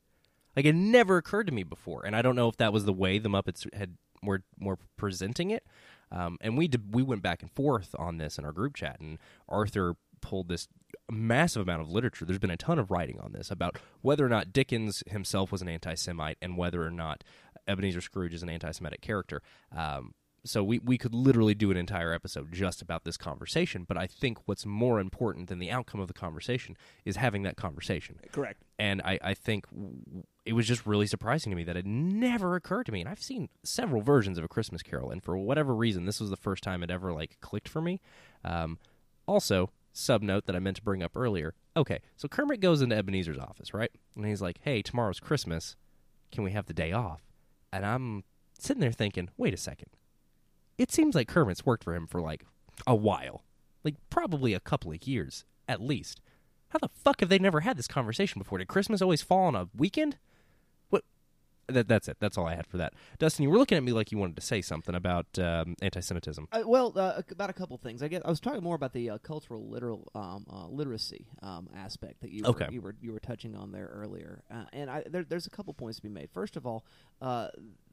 Like it never occurred to me before, and I don't know if that was the way the Muppets had were were presenting it. Um, and we we went back and forth on this in our group chat, and Arthur pulled this massive amount of literature. There's been a ton of writing on this about whether or not Dickens himself was an anti-Semite, and whether or not Ebenezer Scrooge is an anti-Semitic character. Um, so we, we could literally do an entire episode just about this conversation. But I think what's more important than the outcome of the conversation is having that conversation. Correct. And I, I think w- it was just really surprising to me that it never occurred to me. And I've seen several versions of A Christmas Carol, and for whatever reason, this was the first time it ever like clicked for me. Um, also, sub note that I meant to bring up earlier. Okay, so Kermit goes into Ebenezer's office, right? And he's like, "Hey, tomorrow's Christmas. Can we have the day off?" And I'm sitting there thinking, "Wait a second. It seems like Kermit's worked for him for like a while. like probably a couple of years at least. How the fuck have they never had this conversation before? Did Christmas always fall on a weekend? What? That, that's it. That's all I had for that. Dustin, you were looking at me like you wanted to say something about um, anti-Semitism. Uh, well, uh, about a couple things. I guess I was talking more about the uh, cultural literal um, uh, literacy um, aspect that you were, Okay. you were you were touching on there earlier, uh, and I, there, there's a couple points to be made. First of all, uh,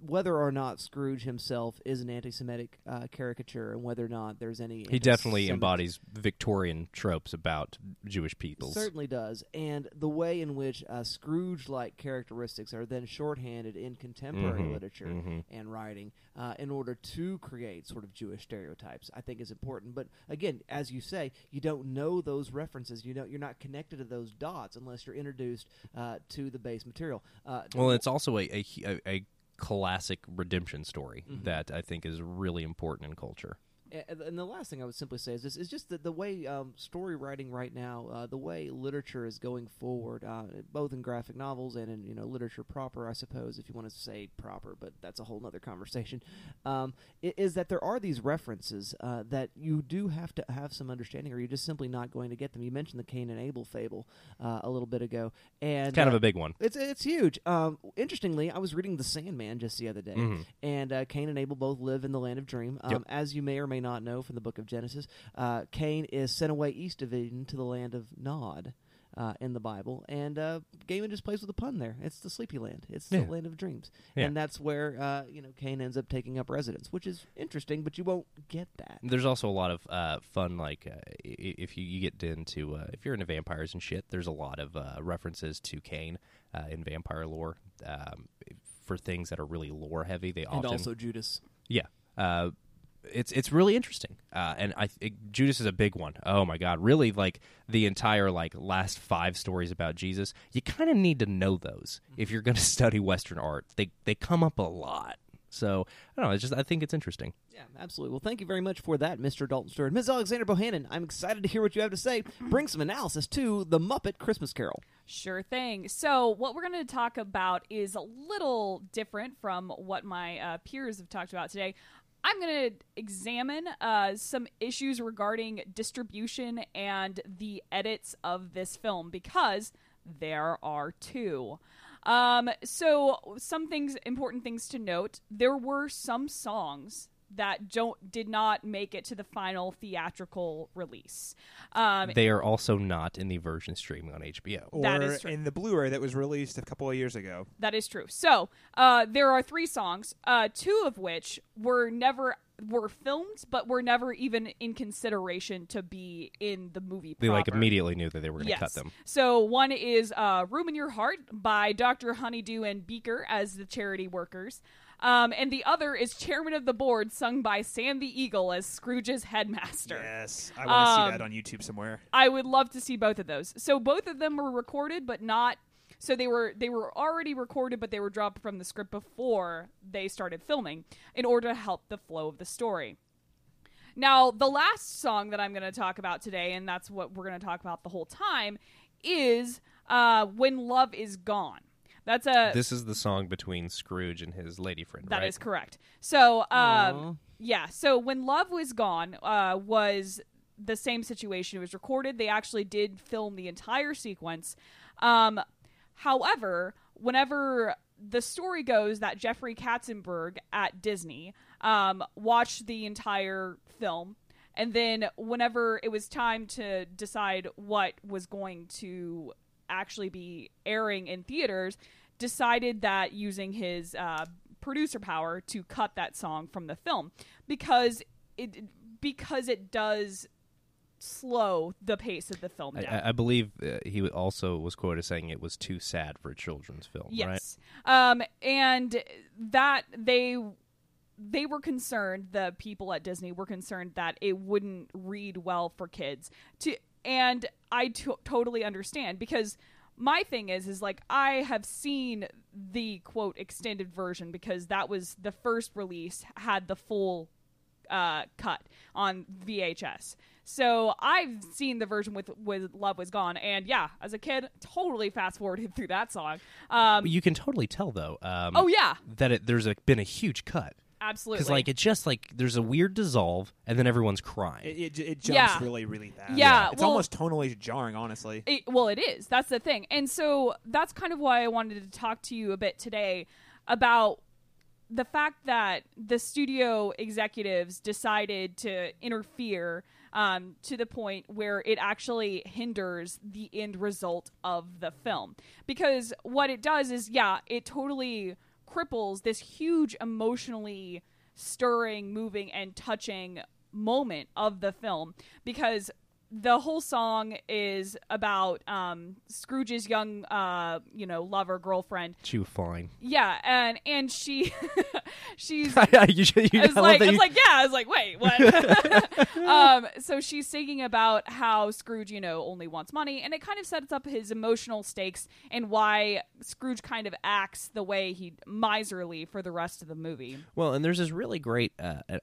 whether or not Scrooge himself is an anti-Semitic uh, caricature, and whether or not there's any He definitely embodies Victorian tropes about Jewish peoples. Certainly does, and the way in which uh, Scrooge-like characteristics are then shorthanded in contemporary Mhm, literature mhm. and writing uh, in order to create sort of Jewish stereotypes, I think is important. But again, as you say, you don't know those references. You know, you're not connected to those dots unless you're introduced uh, to the base material. Uh, Well, it's also a, a, a classic redemption story Mhm. that I think is really important in culture. And the last thing I would simply say is this: is just that the way um, story writing right now, uh, the way literature is going forward, uh, both in graphic novels and in you know literature proper, I suppose, if you want to say proper, but that's a whole other conversation. Um, is that there are these references uh, that you do have to have some understanding, or you're just simply not going to get them. You mentioned the Cain and Abel fable uh, a little bit ago, and Kind of uh, a big one. it's it's huge. Um, interestingly, I was reading The Sandman just the other day, Mhm. and uh, Cain and Abel both live in the land of Dream. Um, Yep. As you may or may not know from the Book of Genesis, uh, Cain is sent away east of Eden to the land of Nod. Uh, in the Bible, and uh, Gaiman just plays with a pun there. It's the Sleepy Land. It's the Yeah. land of dreams, Yeah. and that's where uh, you know Cain ends up taking up residence, which is interesting. But you won't get that. There's also a lot of uh, fun, like uh, if you, you get into uh, if you're into vampires and shit. There's a lot of uh, references to Cain uh, in vampire lore um, for things that are really lore heavy. They And often also Judas. Yeah. Uh, it's it's really interesting, uh, and I it, Judas is a big one. Oh my God, really? Like the entire like last five stories about Jesus, you kind of need to know those if you're going to study Western art. They they come up a lot, so I don't know. It's just I think it's interesting. Yeah, absolutely. Well, thank you very much for that, Mr. Dalton Stewart. Ms. Alexander Bohannon, I'm excited to hear what you have to say. Bring some analysis to The Muppet Christmas Carol. Sure thing. So, what we're going to talk about is a little different from what my uh, peers have talked about today. I'm going to examine uh, some issues regarding distribution and the edits of this film because there are two. Um, so, some things, important things to note there were some songs that don't did not make it to the final theatrical release. Um, They are also not in the version streaming on HBO. Or That is true. in the Blu-ray that was released a couple of years ago. That is true. So uh, there are three songs, uh, two of which were never were filmed, but were never even in consideration to be in the movie. They like immediately knew that they were going to Yes. cut them. So one is uh, "Room in Your Heart" by Dr. Honeydew and Beaker as the charity workers. Um, and the other is Chairman of the Board, sung by Sam the Eagle as Scrooge's headmaster. Yes, I want to see Um, that on YouTube somewhere. I would love to see both of those. So both of them were recorded, but not. So they were they were already recorded, but they were dropped from the script before they started filming in order to help the flow of the story. Now, the last song that I'm going to talk about today, and that's what we're going to talk about the whole time, is uh, "When Love Is Gone." That's a This is the song between Scrooge and his lady friend, that right? is correct. So, um, yeah. So when Love Was Gone uh, was the same situation. It was recorded. They actually did film the entire sequence. Um, however, whenever the story goes that Jeffrey Katzenberg at Disney um, watched the entire film. And then, whenever it was time to decide what was going to actually be airing in theaters, decided that using his uh, producer power to cut that song from the film because it because it does slow the pace of the film down. I, I believe uh, he also was quoted as saying it was too sad for a children's film, right? Yes. Um, and that they they were concerned, the people at Disney were concerned that it wouldn't read well for kids. To and I to- totally understand because my thing is is like I have seen the quote extended version because that was the first release had the full uh, cut on VHS. So I've seen the version with with Love Was Gone, and yeah, as a kid, totally fast forwarded through that song. Um, You can totally tell though. Um, oh yeah, that it, there's a, been a huge cut. Absolutely. because like it's just like there's a weird dissolve and then everyone's crying. It, it, it jumps Yeah. really, really fast. Yeah, it's well- almost tonally jarring, honestly. It, well, it is. That's the thing. And so that's kind of why I wanted to talk to you a bit today about the fact that the studio executives decided to interfere um, to the point where it actually hinders the end result of the film. Because what it does is, yeah, it totally cripples this huge emotionally stirring, moving, and touching moment of the film because the whole song is about um, Scrooge's young, uh, you know, lover girlfriend. She was fine. Yeah, and and she, she's you, should- you, it's I like that it's you- like yeah. I was like, wait, what? um, so she's singing about how Scrooge, you know, only wants money, and it kind of sets up his emotional stakes and why Scrooge kind of acts the way he miserly for the rest of the movie. Well, and there's this really great. Uh, uh,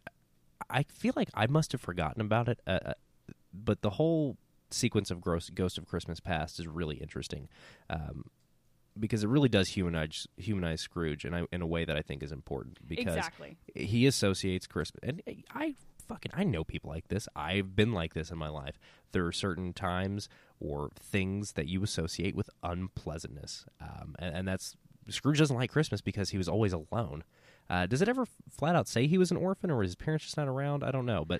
I feel like I must have forgotten about it, uh, uh, but the whole sequence of Gross, Ghost of Christmas Past is really interesting um, because it really does humanize humanize Scrooge in a, in a way that I think is important because Exactly. he associates Christmas, and I fucking I know people like this. I've been like this in my life. There are certain times or things that you associate with unpleasantness, um, and, and that's Scrooge doesn't like Christmas because he was always alone. Uh, does it ever flat out say he was an orphan or his parents just not around? I don't know, but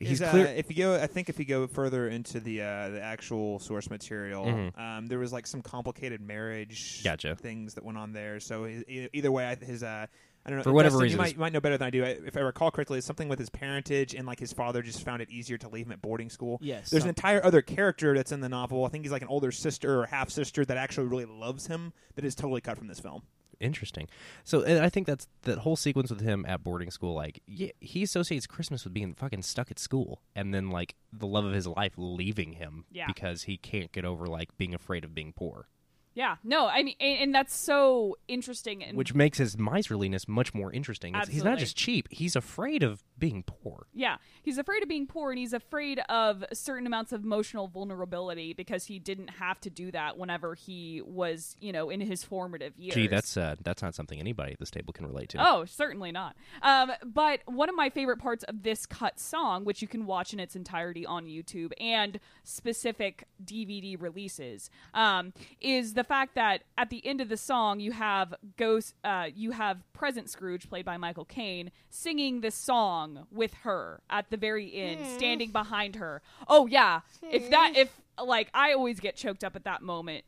he's Is, uh, clear. if you go, I think if you go further into the uh, the actual source material, Mhm. um, there was like some complicated marriage Gotcha. things that went on there. So he, e- either way, I- his uh, I don't know For whatever Dustin, reason, you might, his- you might know better than I do. If I recall correctly, it's something with his parentage and like his father just found it easier to leave him at boarding school. Yes, there's some- an entire other character that's in the novel. I think he's like an older sister or half sister that actually really loves him. That is totally cut from this film. Interesting. So and I think that's that whole sequence with him at boarding school. Like, yeah, he associates Christmas with being fucking stuck at school, and then like the love of his life leaving him Yeah. because he can't get over like being afraid of being poor, Yeah, no, I mean, and, and that's so interesting. And which makes his miserliness much more interesting. He's not just cheap; he's afraid of being poor. Yeah, he's afraid of being poor and he's afraid of certain amounts of emotional vulnerability because he didn't have to do that whenever he was, you know, in his formative years. Gee, that's uh, that's not something anybody at this table can relate to. Oh, certainly not. Um, but one of my favorite parts of this cut song, which you can watch in its entirety on YouTube and specific DVD releases, um, is the fact that at the end of the song you have Ghost, uh, you have present Scrooge, played by Michael Caine, singing this song with her at the very end, hmm. standing behind her. Oh yeah, if that hmm. if like I always get choked up at that moment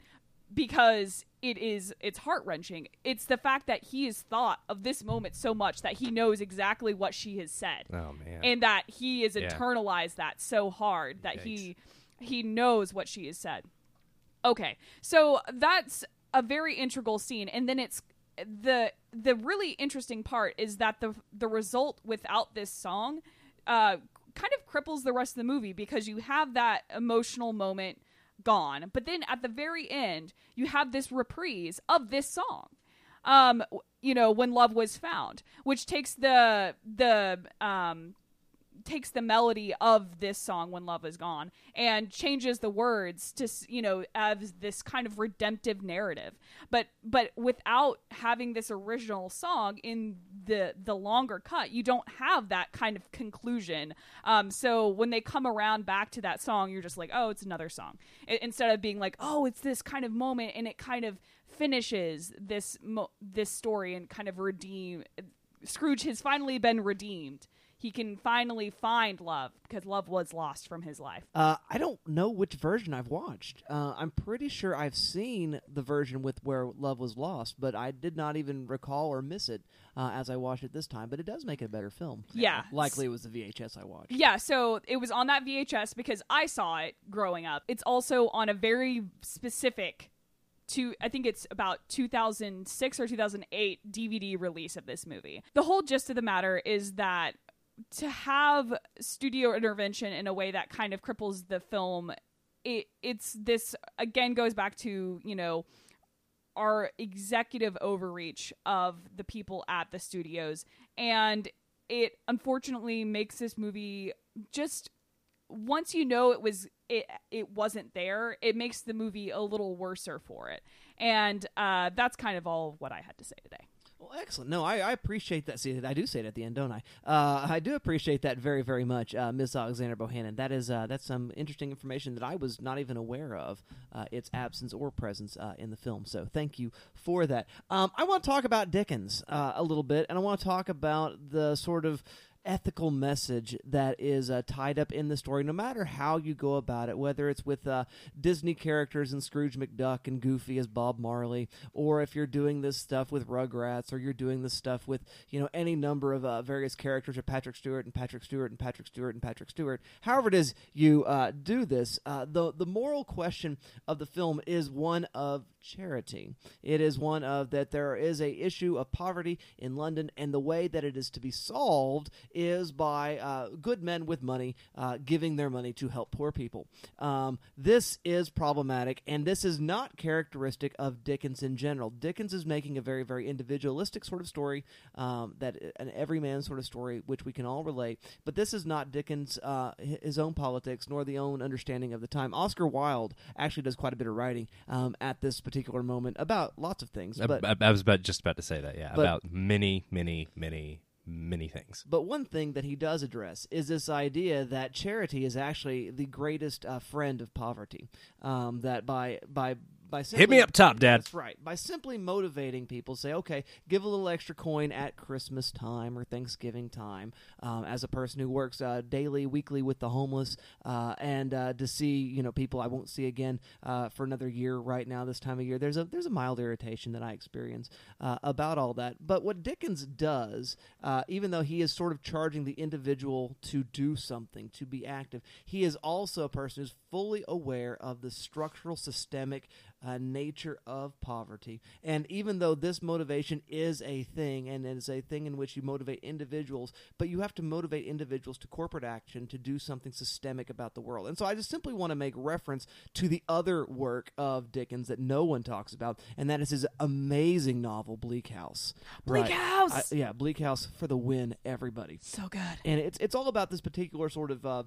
because it is it's heart wrenching. It's the fact that he has thought of this moment so much that he knows exactly what she has said, Oh man. and that he has Yeah. internalized that so hard that he he knows what she has said. Okay, so that's a very integral scene, and then it's the the really interesting part is that the the result without this song uh, kind of cripples the rest of the movie because you have that emotional moment gone, but then at the very end you have this reprise of this song. Um, you know, when love was found, which takes the the um takes the melody of this song when love is gone and changes the words to you know as this kind of redemptive narrative. But but without having this original song in the the longer cut you don't have that kind of conclusion. Um so when they come around back to that song you're just like oh it's another song. I- instead of being like oh it's this kind of moment and it kind of finishes this mo- this story and kind of redeem Scrooge has finally been redeemed. He can finally find love because love was lost from his life. Uh, I don't know which version I've watched. Uh, I'm pretty sure I've seen the version with where love was lost, but I did not even recall or miss it uh, as I watched it this time. But it does make it a better film. Yeah. likely it was the VHS I watched. Yeah, so it was on that VHS because I saw it growing up. It's also on a very specific to I think it's about 2006 or 2008 DVD release of this movie. The whole gist of the matter is that to have studio intervention in a way that kind of cripples the film it it's this again goes back to, you know, our executive overreach of the people at the studios. And it unfortunately makes this movie just once you know it was it it wasn't there it makes the movie a little worser for it. And uh, that's kind of all what i had to say today Well, excellent. No, I, I appreciate that. See, I do say it at the end, don't I? Uh, I do appreciate that very, very much, uh, Ms. Alexander Bohannon. That is uh, that's some interesting information that I was not even aware of uh, its absence or presence uh, in the film. So, thank you for that. Um, I want to talk about Dickens uh, a little bit, and I want to talk about the sort of ethical message that is uh, tied up in the story, no matter how you go about it, whether it's with uh, Disney characters and Scrooge McDuck and Goofy as Bob Marley, or if you're doing this stuff with Rugrats, or you're doing this stuff with you know any number of uh, various characters, or Patrick Stewart and Patrick Stewart and Patrick Stewart and Patrick Stewart. However, it is you uh, do this, uh, the the moral question of the film is one of charity. It is one of that there is a issue of poverty in London, and the way that it is to be solved is by uh, good men with money uh, giving their money to help poor people. Um, this is problematic, and this is not characteristic of Dickens in general. Dickens is making a very, very individualistic sort of story, um, that an everyman sort of story, which we can all relate. But this is not Dickens' uh, his own politics nor the own understanding of the time. Oscar Wilde actually does quite a bit of writing um, at this particular moment about lots of things. I, But I, I was about, just about to say that. Yeah, But- about many, many, many, many things. But one thing that he does address is this idea that charity is actually the greatest uh, friend of poverty. Um, that by by by simply, Hit me up top, Dad. That's right. By simply motivating people, say, okay, give a little extra coin at Christmas time or Thanksgiving time. Um, as a person who works uh, daily, weekly with the homeless, uh, and uh, to see you know people I won't see again uh, for another year right now this time of year. There's a there's a mild irritation that I experience uh, about all that. But what Dickens does, uh, even though he is sort of charging the individual to do something, to be active, he is also a person who's fully aware of the structural, systemic uh, nature of poverty. And even though this motivation is a thing, and it is a thing in which you motivate individuals, but you have to motivate individuals to corporate action to do something systemic about the world. And so I just simply want to make reference to the other work of Dickens that no one talks about, and that is his amazing novel, Bleak House. Bleak Right. House! I- yeah, Bleak House for the win, everybody So good. and it's it's all about this particular sort of uh,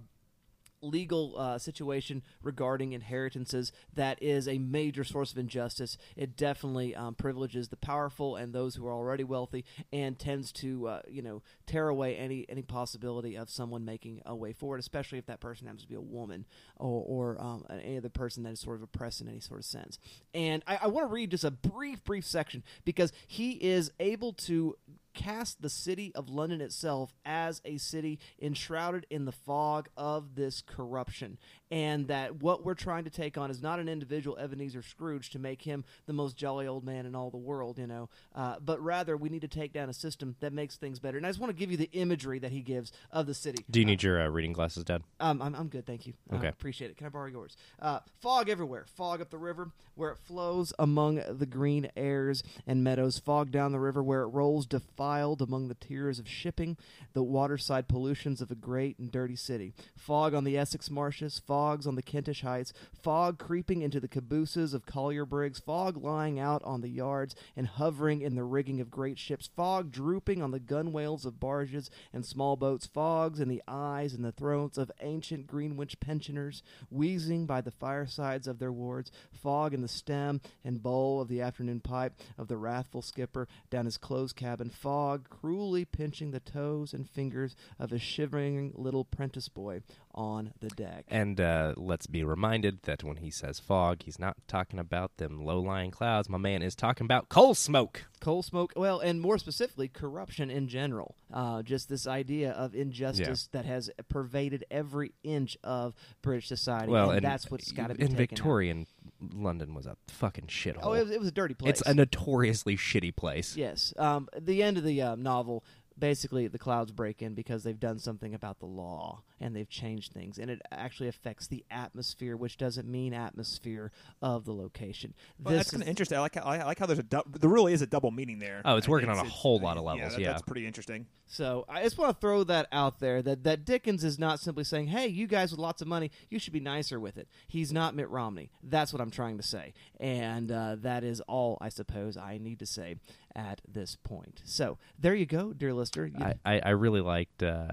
legal uh, situation regarding inheritances that is a major source of injustice. It definitely um, privileges the powerful and those who are already wealthy, and tends to uh, you know tear away any any possibility of someone making a way forward, especially if that person happens to be a woman or, or um, any other person that is sort of oppressed in any sort of sense. And I, I want to read just a brief brief section because he is able to cast the city of London itself as a city enshrouded in the fog of this corruption. And that what we're trying to take on is not an individual Ebenezer Scrooge to make him the most jolly old man in all the world, you know, uh, but rather we need to take down a system that makes things better. And I just want to give you the imagery that he gives of the city. Do you need your uh, reading glasses, Dad? Um, I'm, I'm good, thank you. Uh, Okay. appreciate it. Can I borrow yours? Uh, fog everywhere. Fog up the river where it flows among the green aits and meadows. Fog down the river where it rolls defiled among the tiers of shipping, the waterside pollutions of a great and dirty city. Fog on the Essex marshes. Fogs on the Kentish heights. Fog creeping into the cabooses of collier brigs. Fog lying out on the yards and hovering in the rigging of great ships. Fog drooping on the gunwales of barges and small boats. Fogs in the eyes and the throats of ancient Greenwich pensioners, wheezing by the firesides of their wards. Fog in the stem and bowl of the afternoon pipe of the wrathful skipper down his closed cabin. Fog cruelly pinching the toes and fingers of a shivering little prentice boy on the deck. And uh, let's be reminded that when he says fog, he's not talking about them low-lying clouds. My man is talking about coal smoke. coal smoke well and more specifically corruption in general uh, just this idea of injustice that has pervaded every inch of british society Well, and, and that's what's got to be in taken out. Victorian London was a fucking shithole. oh it was, it was a dirty place it's a notoriously shitty place. yes um, the end of the uh, novel basically the clouds break in because they've done something about the law and they've changed things and it actually affects the atmosphere which doesn't mean atmosphere of the location Well, this that's kind of interesting. I like how, I like how there's a dou- there really is a double meaning there. Oh, it's I working on a whole lot of yeah, levels, that- yeah. that's pretty interesting. So I just want to throw that out there that, that Dickens is not simply saying, hey, you guys with lots of money, you should be nicer with it. He's not Mitt Romney. That's what I'm trying to say. And uh, that is all, I suppose, I need to say at this point. So there you go, dear Lister. You- I, I, I really liked. Uh,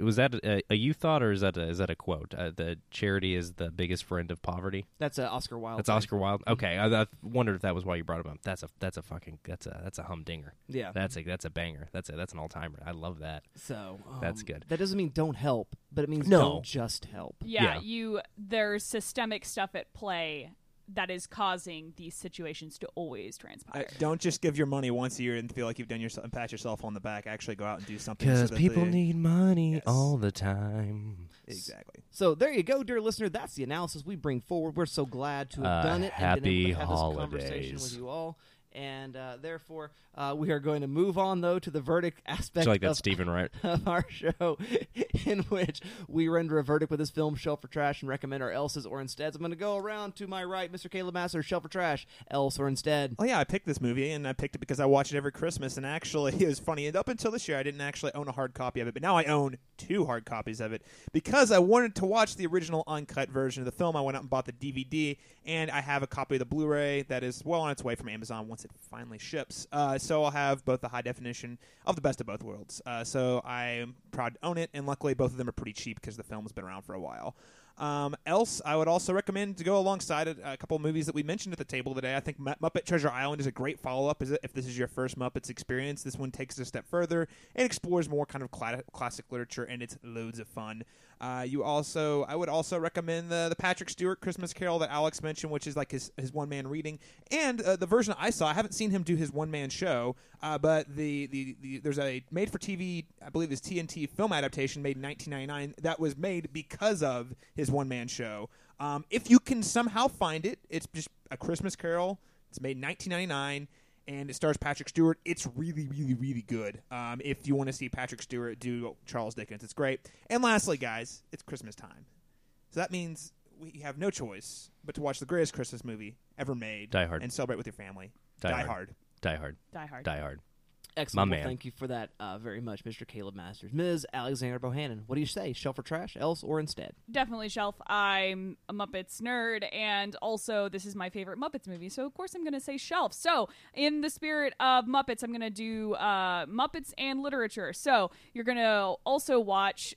was that a, a you thought, or is that a, is that a quote? Uh, the charity is the biggest friend of poverty. that's a Oscar Wilde. That's thing. Oscar Wilde. Okay, I, I wondered if that was why you brought him up. That's a that's a fucking that's a that's a humdinger. Yeah. That's a that's a banger. That's a that's an all timer. I love that. So That's um, good. That doesn't mean don't help, but it means No. don't just help. Yeah, Yeah. you there's systemic stuff at play that is causing these situations to always Uh, transpire. don't just give your money once a year and feel like you've done yourself and pat yourself on the back. Actually, go out and do something. Because that people they- need money Yes. all the time. exactly. So there you go, dear listener. That's the analysis we bring forward. We're so glad to have Uh, done it and been able happy to have this conversation holidays. with you all. And uh, therefore, uh, we are going to move on though to the verdict aspect Do like that, of, Stephen? Right? of our show, in which we render a verdict with this film, Shelf for Trash, and recommend our else's or insteads. I'm going to go around to my right, Mr. Caleb Master, Shelf for Trash, else or instead. Oh yeah, I picked this movie and I picked it because I watch it every Christmas. And actually, it was funny. And up until this year, I didn't actually own a hard copy of it, but now I own two hard copies of it because I wanted to watch the original uncut version of the film. I went out and bought the DVD, and I have a copy of the Blu-ray that is well on its way from Amazon once it finally ships. Uh, so I'll have both the high definition of the best of both worlds. Uh, so I'm proud to own it, and luckily both of them are pretty cheap because the film's been around for a while. Um, else, I would also recommend to go alongside a, a couple of movies that we mentioned at the table today. I think Mu- Muppet Treasure Island is a great follow up. If this is your first Muppets experience, this one takes it a step further and explores more kind of cla- classic literature, and it's loads of fun. Uh, you also, I would also recommend the the Patrick Stewart Christmas Carol that Alex mentioned, which is like his his one man reading, and uh, the version I saw. I haven't seen him do his one man show, uh, but the, the the there's a made for TV, I believe, is TNT film adaptation made in 1999 that was made because of his one man show. Um, if you can somehow find it, it's just a Christmas Carol. It's made in 1999 and it stars Patrick Stewart. It's really, really, really good. Um, if you want to see Patrick Stewart do Charles Dickens, it's great. And lastly, guys, it's Christmas time, so that means we have no choice but to watch the greatest Christmas movie ever made, Die Hard. and celebrate with your family. Die Die, Hard. Hard. Die Hard. Die Hard. Die Hard. Excellent. My man. thank you for that uh, very much, Mr. Caleb Masters. Ms. Alexander Bohannon, what do you say? Shelf or trash, else or instead? Definitely shelf. I'm a Muppets nerd, and also this is my favorite Muppets movie, so of course I'm going to say shelf. So, in the spirit of Muppets, I'm going to do uh, Muppets and literature. So, you're going to also watch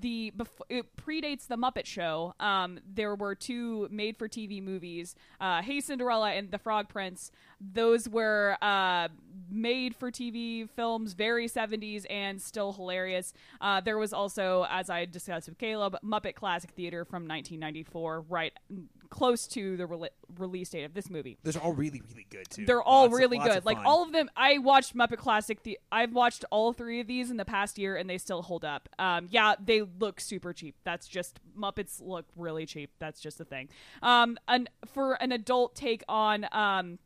the. Bef- it predates the Muppet Show. Um, there were two made-for-TV movies, uh, Hey Cinderella and The Frog Prince. Those were uh, made-for-TV films, very 70s and still hilarious. Uh, there was also, as I discussed with Caleb, Muppet Classic Theater from 1994, right close to the rele- release date of this movie. Those are all really, really good too. They're all Lots really lots good. Like fun. all of them, I watched Muppet Classic. The I've watched all three of these in the past year, and they still hold up. Um, yeah, they look super cheap. That's just Muppets look really cheap. That's just the thing. Um, and for an adult take on um,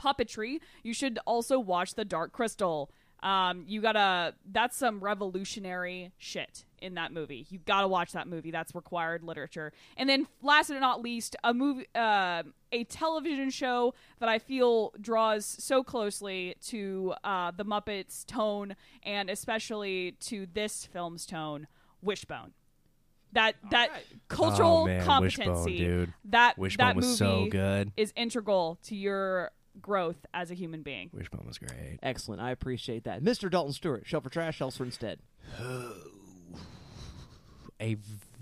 puppetry, you should also watch The Dark Crystal. Um, you gotta. That's some revolutionary shit in that movie. You gotta watch that movie. That's required literature. And then, last but not least, a movie, uh, a television show that I feel draws so closely to uh, the Muppets' tone, and especially to this film's tone. Wishbone. That that right. cultural Oh, man, competency. Wishbone, dude. That Wishbone that was movie so good. is integral to your growth as a human being. Wishbone was great. Excellent. I appreciate that. Mr. Dalton Stewart, shelf for trash, else or instead? a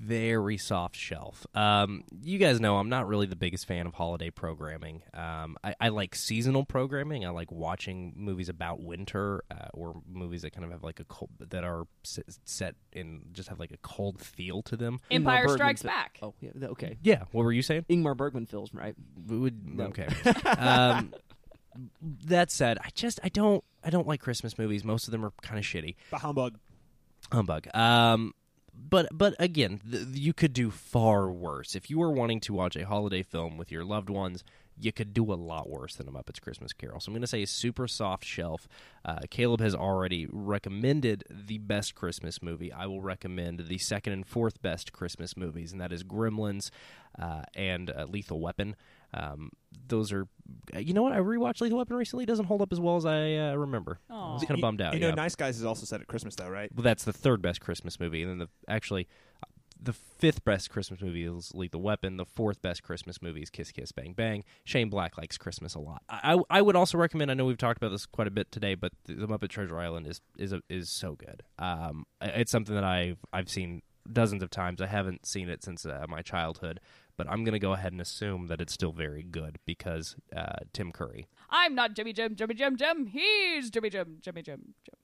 very soft shelf. Um, you guys know I'm not really the biggest fan of holiday programming. Um, I, I like seasonal programming. I like watching movies about winter uh, or movies that kind of have like a cold, that are set in just have like a cold feel to them. Empire Ingmar Strikes fi- Back. Oh, yeah. Okay. Yeah, what were you saying? Ingmar Bergman films, right? Would No. okay. um, that said, I just I don't I don't like Christmas movies. Most of them are kind of shitty. Bah humbug. humbug. Um, but but again, th- you could do far worse if you were wanting to watch a holiday film with your loved ones. You could do a lot worse than a Muppets Christmas Carol. So I'm going to say a super soft shelf. Uh, Caleb has already recommended the best Christmas movie. I will recommend the second and fourth best Christmas movies, and that is Gremlins uh, and uh, Lethal Weapon. Um, those are, you know what? I rewatched Lethal Weapon recently. It doesn't hold up as well as I uh, remember. I was kind of bummed out. You know, yeah. Nice Guys is also set at Christmas though, right? Well, that's the third best Christmas movie, and then the actually the fifth best Christmas movie is Lethal Weapon. The fourth best Christmas movie is Kiss Kiss Bang Bang. Shane Black likes Christmas a lot. I, I, I would also recommend. I know we've talked about this quite a bit today, but the, the Muppet Treasure Island is is a, is so good. Um, it's something that I've I've seen dozens of times. I haven't seen it since uh, my childhood, but I'm going to go ahead and assume that it's still very good because uh, Tim Curry. I'm not Jimmy Jim, Jimmy Jim, Jim. He's Jimmy Jim, Jimmy Jim, Jim.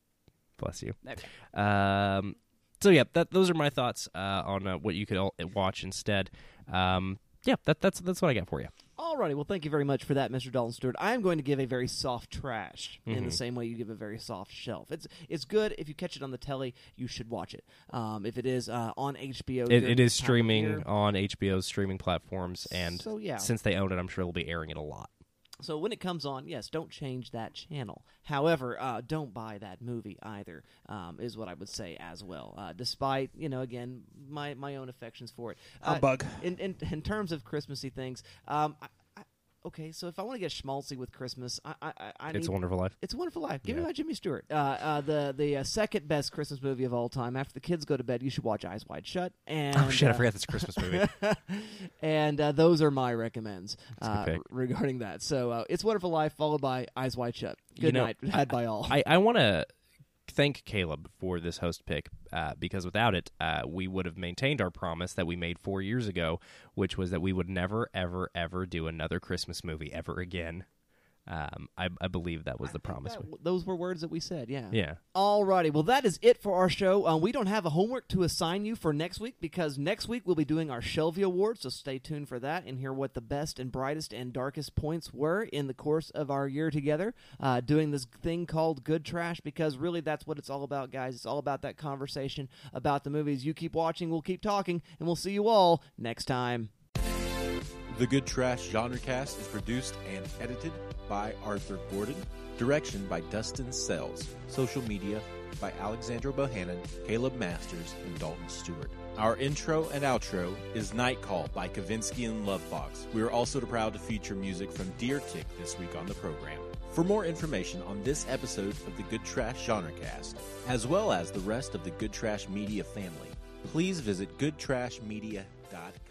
Bless you. Okay. Um, so yeah, that those are my thoughts uh, on uh, what you could all watch instead. Um, yeah, that, that's that's what I got for you. Alrighty, well, thank you very much for that, Mr. Dalton Stewart. I am going to give a very soft trash in Mm-hmm. the same way you give a very soft shelf. It's it's good if you catch it on the telly, you should watch it. Um, if it is uh, on HBO, It, it is this time of streaming on HBO's streaming platforms, and So, yeah. since they own it, I'm sure they'll be airing it a lot. So when it comes on, yes, don't change that channel. However, uh, don't buy that movie either. Um, is what I would say as well. Uh, despite you know, again, my my own affections for it. Uh, Humbug. In, in in terms of Christmassy things, um, okay. So if I want to get schmaltzy with Christmas, I I, I- I It's a Wonderful Life. It's a Wonderful Life. Give me Yeah. my Jimmy Stewart. Uh, uh, the the uh, second best Christmas movie of all time. After the kids go to bed, you should watch Eyes Wide Shut. And Oh shit! I uh, forgot this Christmas movie. and uh, those are my recommends a good uh, pick. r- regarding that. So uh, it's Wonderful Life, followed by Eyes Wide Shut. Good You know, night, had by all. I, I want to thank Caleb for this host pick uh, because without it, uh, we would have maintained our promise that we made four years ago, which was that we would never, ever, ever do another Christmas movie ever again. Um, I, I believe that was the promise. That- we- those were words that we said. Yeah. yeah. Alrighty, well that is it for our show. Uh, we don't have a homework to assign you for next week because next week we'll be doing our Shelby Awards, so stay tuned for that and hear what the best and brightest and darkest points were in the course of our year together, uh, doing this thing called Good Trash because really that's what it's all about, guys. It's all about that conversation about the movies. You keep watching, we'll keep talking, and we'll see you all next time. The Good Trash Genrecast is produced and edited by Arthur Gordon. Direction by Dustin Sells. Social media by Alexandra Bohannon, Caleb Masters, and Dalton Stewart. Our intro and outro is Night Call by Kavinsky and Lovefoxxx. We are also proud to feature music from Deer Tick this week on the program. For more information on this episode of the Good Trash Genrecast, as well as the rest of the Good Trash Media family, please visit goodtrashmedia.com.